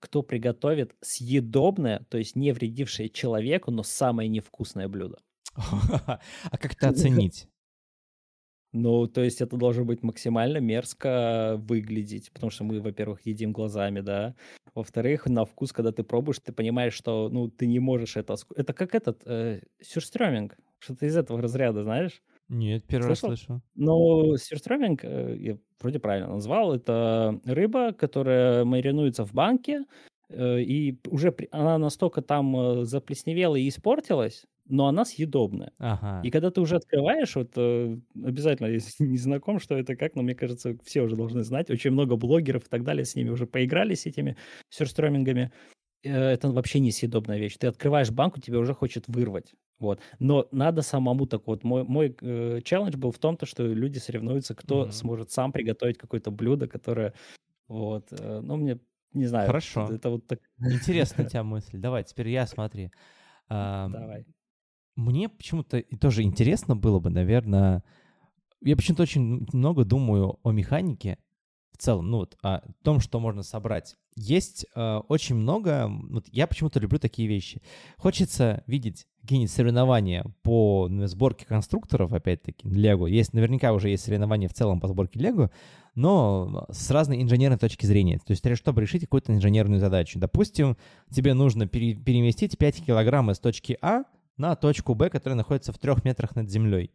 кто приготовит съедобное, то есть не вредившее человеку, но самое невкусное блюдо.
А как это оценить?
Ну, то есть это должно быть максимально мерзко выглядеть, потому что мы, во-первых, едим глазами, да. Во-вторых, на вкус, когда ты пробуешь, ты понимаешь, что, ну, ты не можешь это... Это как этот э, сюрстрёминг, что-то из этого разряда, знаешь?
Нет, первый раз
Слышал?
слышу.
Ну, сюрстрёминг, э, я вроде правильно назвал, это рыба, которая маринуется в банке, э, и уже она настолько там э, заплесневела и испортилась, но она съедобная.
Ага.
И когда ты уже открываешь, вот обязательно, если не знаком, что это как, но мне кажется, все уже должны знать. Очень много блогеров и так далее с ними уже поиграли, с этими сюрстромингами. Это вообще несъедобная вещь. Ты открываешь банку, тебе уже хочет вырвать. Вот. Но надо самому так вот. Мой, мой э, челлендж был в том, то, что люди соревнуются, кто
Мгм.
сможет сам приготовить какое-то блюдо, которое... Вот. э, ну, мне, не знаю.
Хорошо.
Это, это вот так...
Интересная у тебя мысль. Давай, теперь я смотри. Ам,
Давай.
Мне почему-то тоже интересно было бы, наверное, я почему-то очень много думаю о механике, в целом, ну вот, о том, что можно собрать. Есть э, очень много, вот я почему-то люблю такие вещи. Хочется видеть какие-нибудь соревнования по ну, сборке конструкторов, опять-таки, Лего. Есть, наверняка уже есть соревнования в целом по сборке Лего, но с разной инженерной точки зрения. То есть, чтобы решить какую-то инженерную задачу. Допустим, тебе нужно пере- переместить 5 килограмм из точки А на точку Б, которая находится в трех метрах над землей.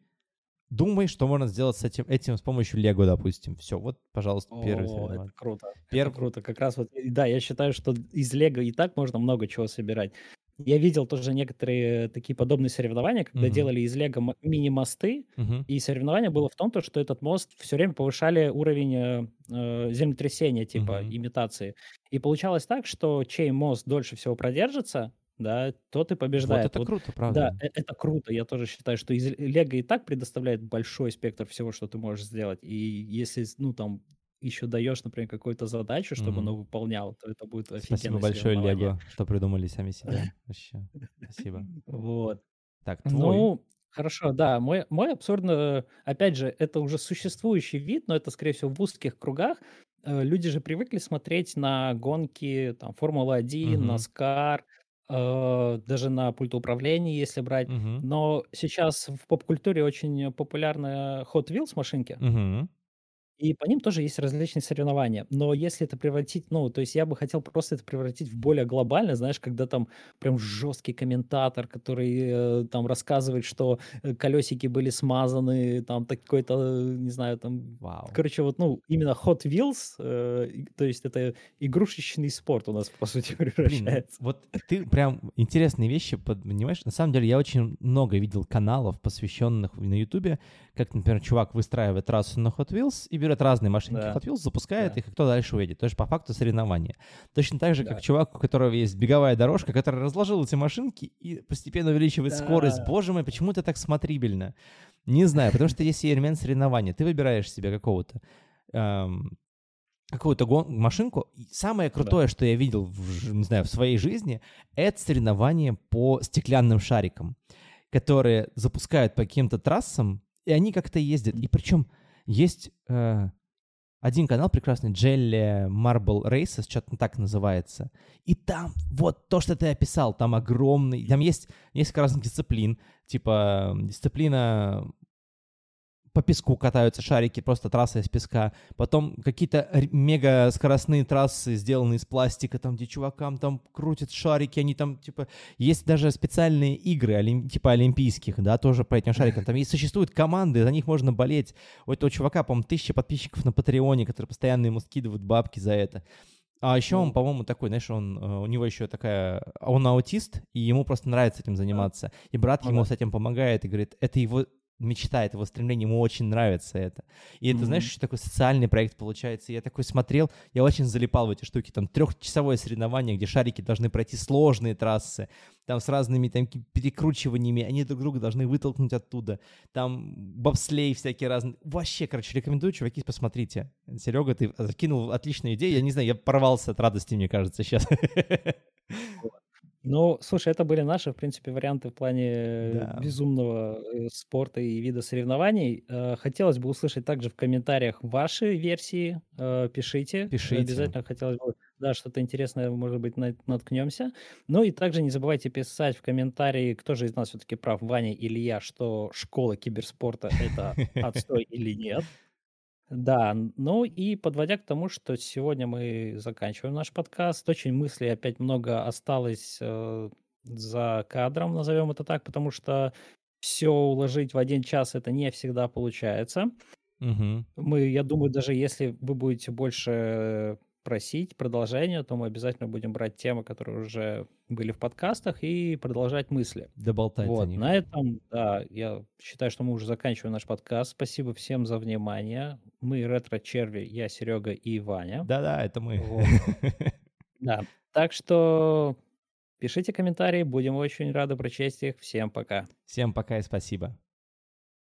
Думай, что можно сделать с этим, этим с помощью Лего, допустим. Все, вот, пожалуйста, первый
О, это круто. Первый... Это круто. Как раз вот, да, я считаю, что из Лего и так можно много чего собирать. Я видел тоже некоторые такие подобные соревнования, когда uh-huh. делали из Лего мини-мосты, uh-huh. и соревнование было в том, то, что этот мост все время повышали уровень э, э землетрясения, типа uh-huh. имитации. И получалось так, что чей мост дольше всего продержится, да, тот и побеждает. Вот
это вот, круто, правда.
Да, э, это круто. Я тоже считаю, что из Лего и так предоставляет большой спектр всего, что ты можешь сделать. И если, ну, там, еще даешь, например, какую-то задачу, чтобы mm-hmm. оно выполняло, то это будет офигенно.
Спасибо большое, Лего, что придумали сами себя. Вообще, спасибо.
Вот.
Так, твой.
Ну, хорошо, да. Мой, мой абсурдно, опять же, это уже существующий вид, но это, скорее всего, в узких кругах. Э, люди же привыкли смотреть на гонки, там, Формула-1, mm-hmm. NASCAR, э, даже на пультоуправлении, если брать.
Мгм.
Но сейчас в поп-культуре очень популярны Hot Wheels машинки.
Мгм.
И по ним тоже есть различные соревнования. Но если это превратить, ну, то есть я бы хотел просто это превратить в более глобально, знаешь, когда там прям жесткий комментатор, который э, там рассказывает, что э, колесики были смазаны, там такой-то, не знаю, там,
Вау.
короче, вот, ну, именно Hot Wheels, э, то есть это игрушечный спорт у нас, по сути,
Блин,
превращается.
вот ты прям интересные вещи понимаешь. На самом деле я очень много видел каналов, посвященных на Ютубе, как, например, чувак выстраивает трассу на Hot Wheels и берет разные машинки да. Hot Wheels, запускает да. их, и кто дальше уедет. То есть по факту соревнования. Точно так же, да. как чувак, у которого есть беговая дорожка, который разложил эти машинки и постепенно увеличивает да. скорость. Боже мой, почему это так смотрибельно? Не знаю, потому что есть элемент соревнования. Ты выбираешь себе какого-то эм, какую-то гон- машинку. И самое крутое, да. что я видел, в, не знаю, в своей жизни, это соревнование по стеклянным шарикам, которые запускают по каким-то трассам, и они как-то ездят. И причем есть э, один канал прекрасный, Jelly Marble Races, что-то так называется. И там вот то, что ты описал, там огромный, там есть несколько разных дисциплин, типа дисциплина по песку катаются шарики, просто трасса из песка. Потом какие-то мега скоростные трассы, сделанные из пластика, там, где чувакам там крутят шарики, они там, типа, есть даже специальные игры, олим, типа, олимпийских, да, тоже по этим шарикам. Там есть, существуют команды, за них можно болеть. У этого чувака, по-моему, тысяча подписчиков на Патреоне, которые постоянно ему скидывают бабки за это. А еще он, по-моему, такой, знаешь, он, э, у него еще такая, он аутист, и ему просто нравится этим заниматься. И брат ну, ему с этим помогает и говорит, это его мечта, это его стремление, ему очень нравится это. И это, mm-hmm. знаешь, еще такой социальный проект получается. Я такой смотрел, я очень залипал в эти штуки. Там трехчасовое соревнование, где шарики должны пройти сложные трассы, там с разными там перекручиваниями, они друг друга должны вытолкнуть оттуда. Там бобслей всякие разные. Вообще, короче, рекомендую, чуваки, посмотрите. Серега, ты закинул отличную идею. Я не знаю, я порвался от радости, мне кажется, сейчас.
Ну, слушай, это были наши, в принципе, варианты в плане Да. безумного э, спорта и вида соревнований. Э, хотелось бы услышать также в комментариях ваши версии. Э, пишите.
Пишите.
Обязательно хотелось бы, да, что-то интересное, может быть, наткнемся. Ну и также не забывайте писать в комментарии, кто же из нас все-таки прав, Ваня или я, что школа киберспорта это отстой или нет. Да, ну и подводя к тому, что сегодня мы заканчиваем наш подкаст, очень мыслей опять много осталось э, за кадром, назовем это так, потому что все уложить в один час это не всегда получается.
Угу.
Мы, я думаю, даже если вы будете больше просить продолжение, то мы обязательно будем брать темы, которые уже были в подкастах, и продолжать мысли.
Доболтать
вот, на этом, да, я считаю, что мы уже заканчиваем наш подкаст. Спасибо всем за внимание. Мы ретро-черви, я, Серега и Ваня.
Да-да, это мы.
Вот. Да, так что пишите комментарии, будем очень рады прочесть их. Всем пока.
Всем пока и спасибо.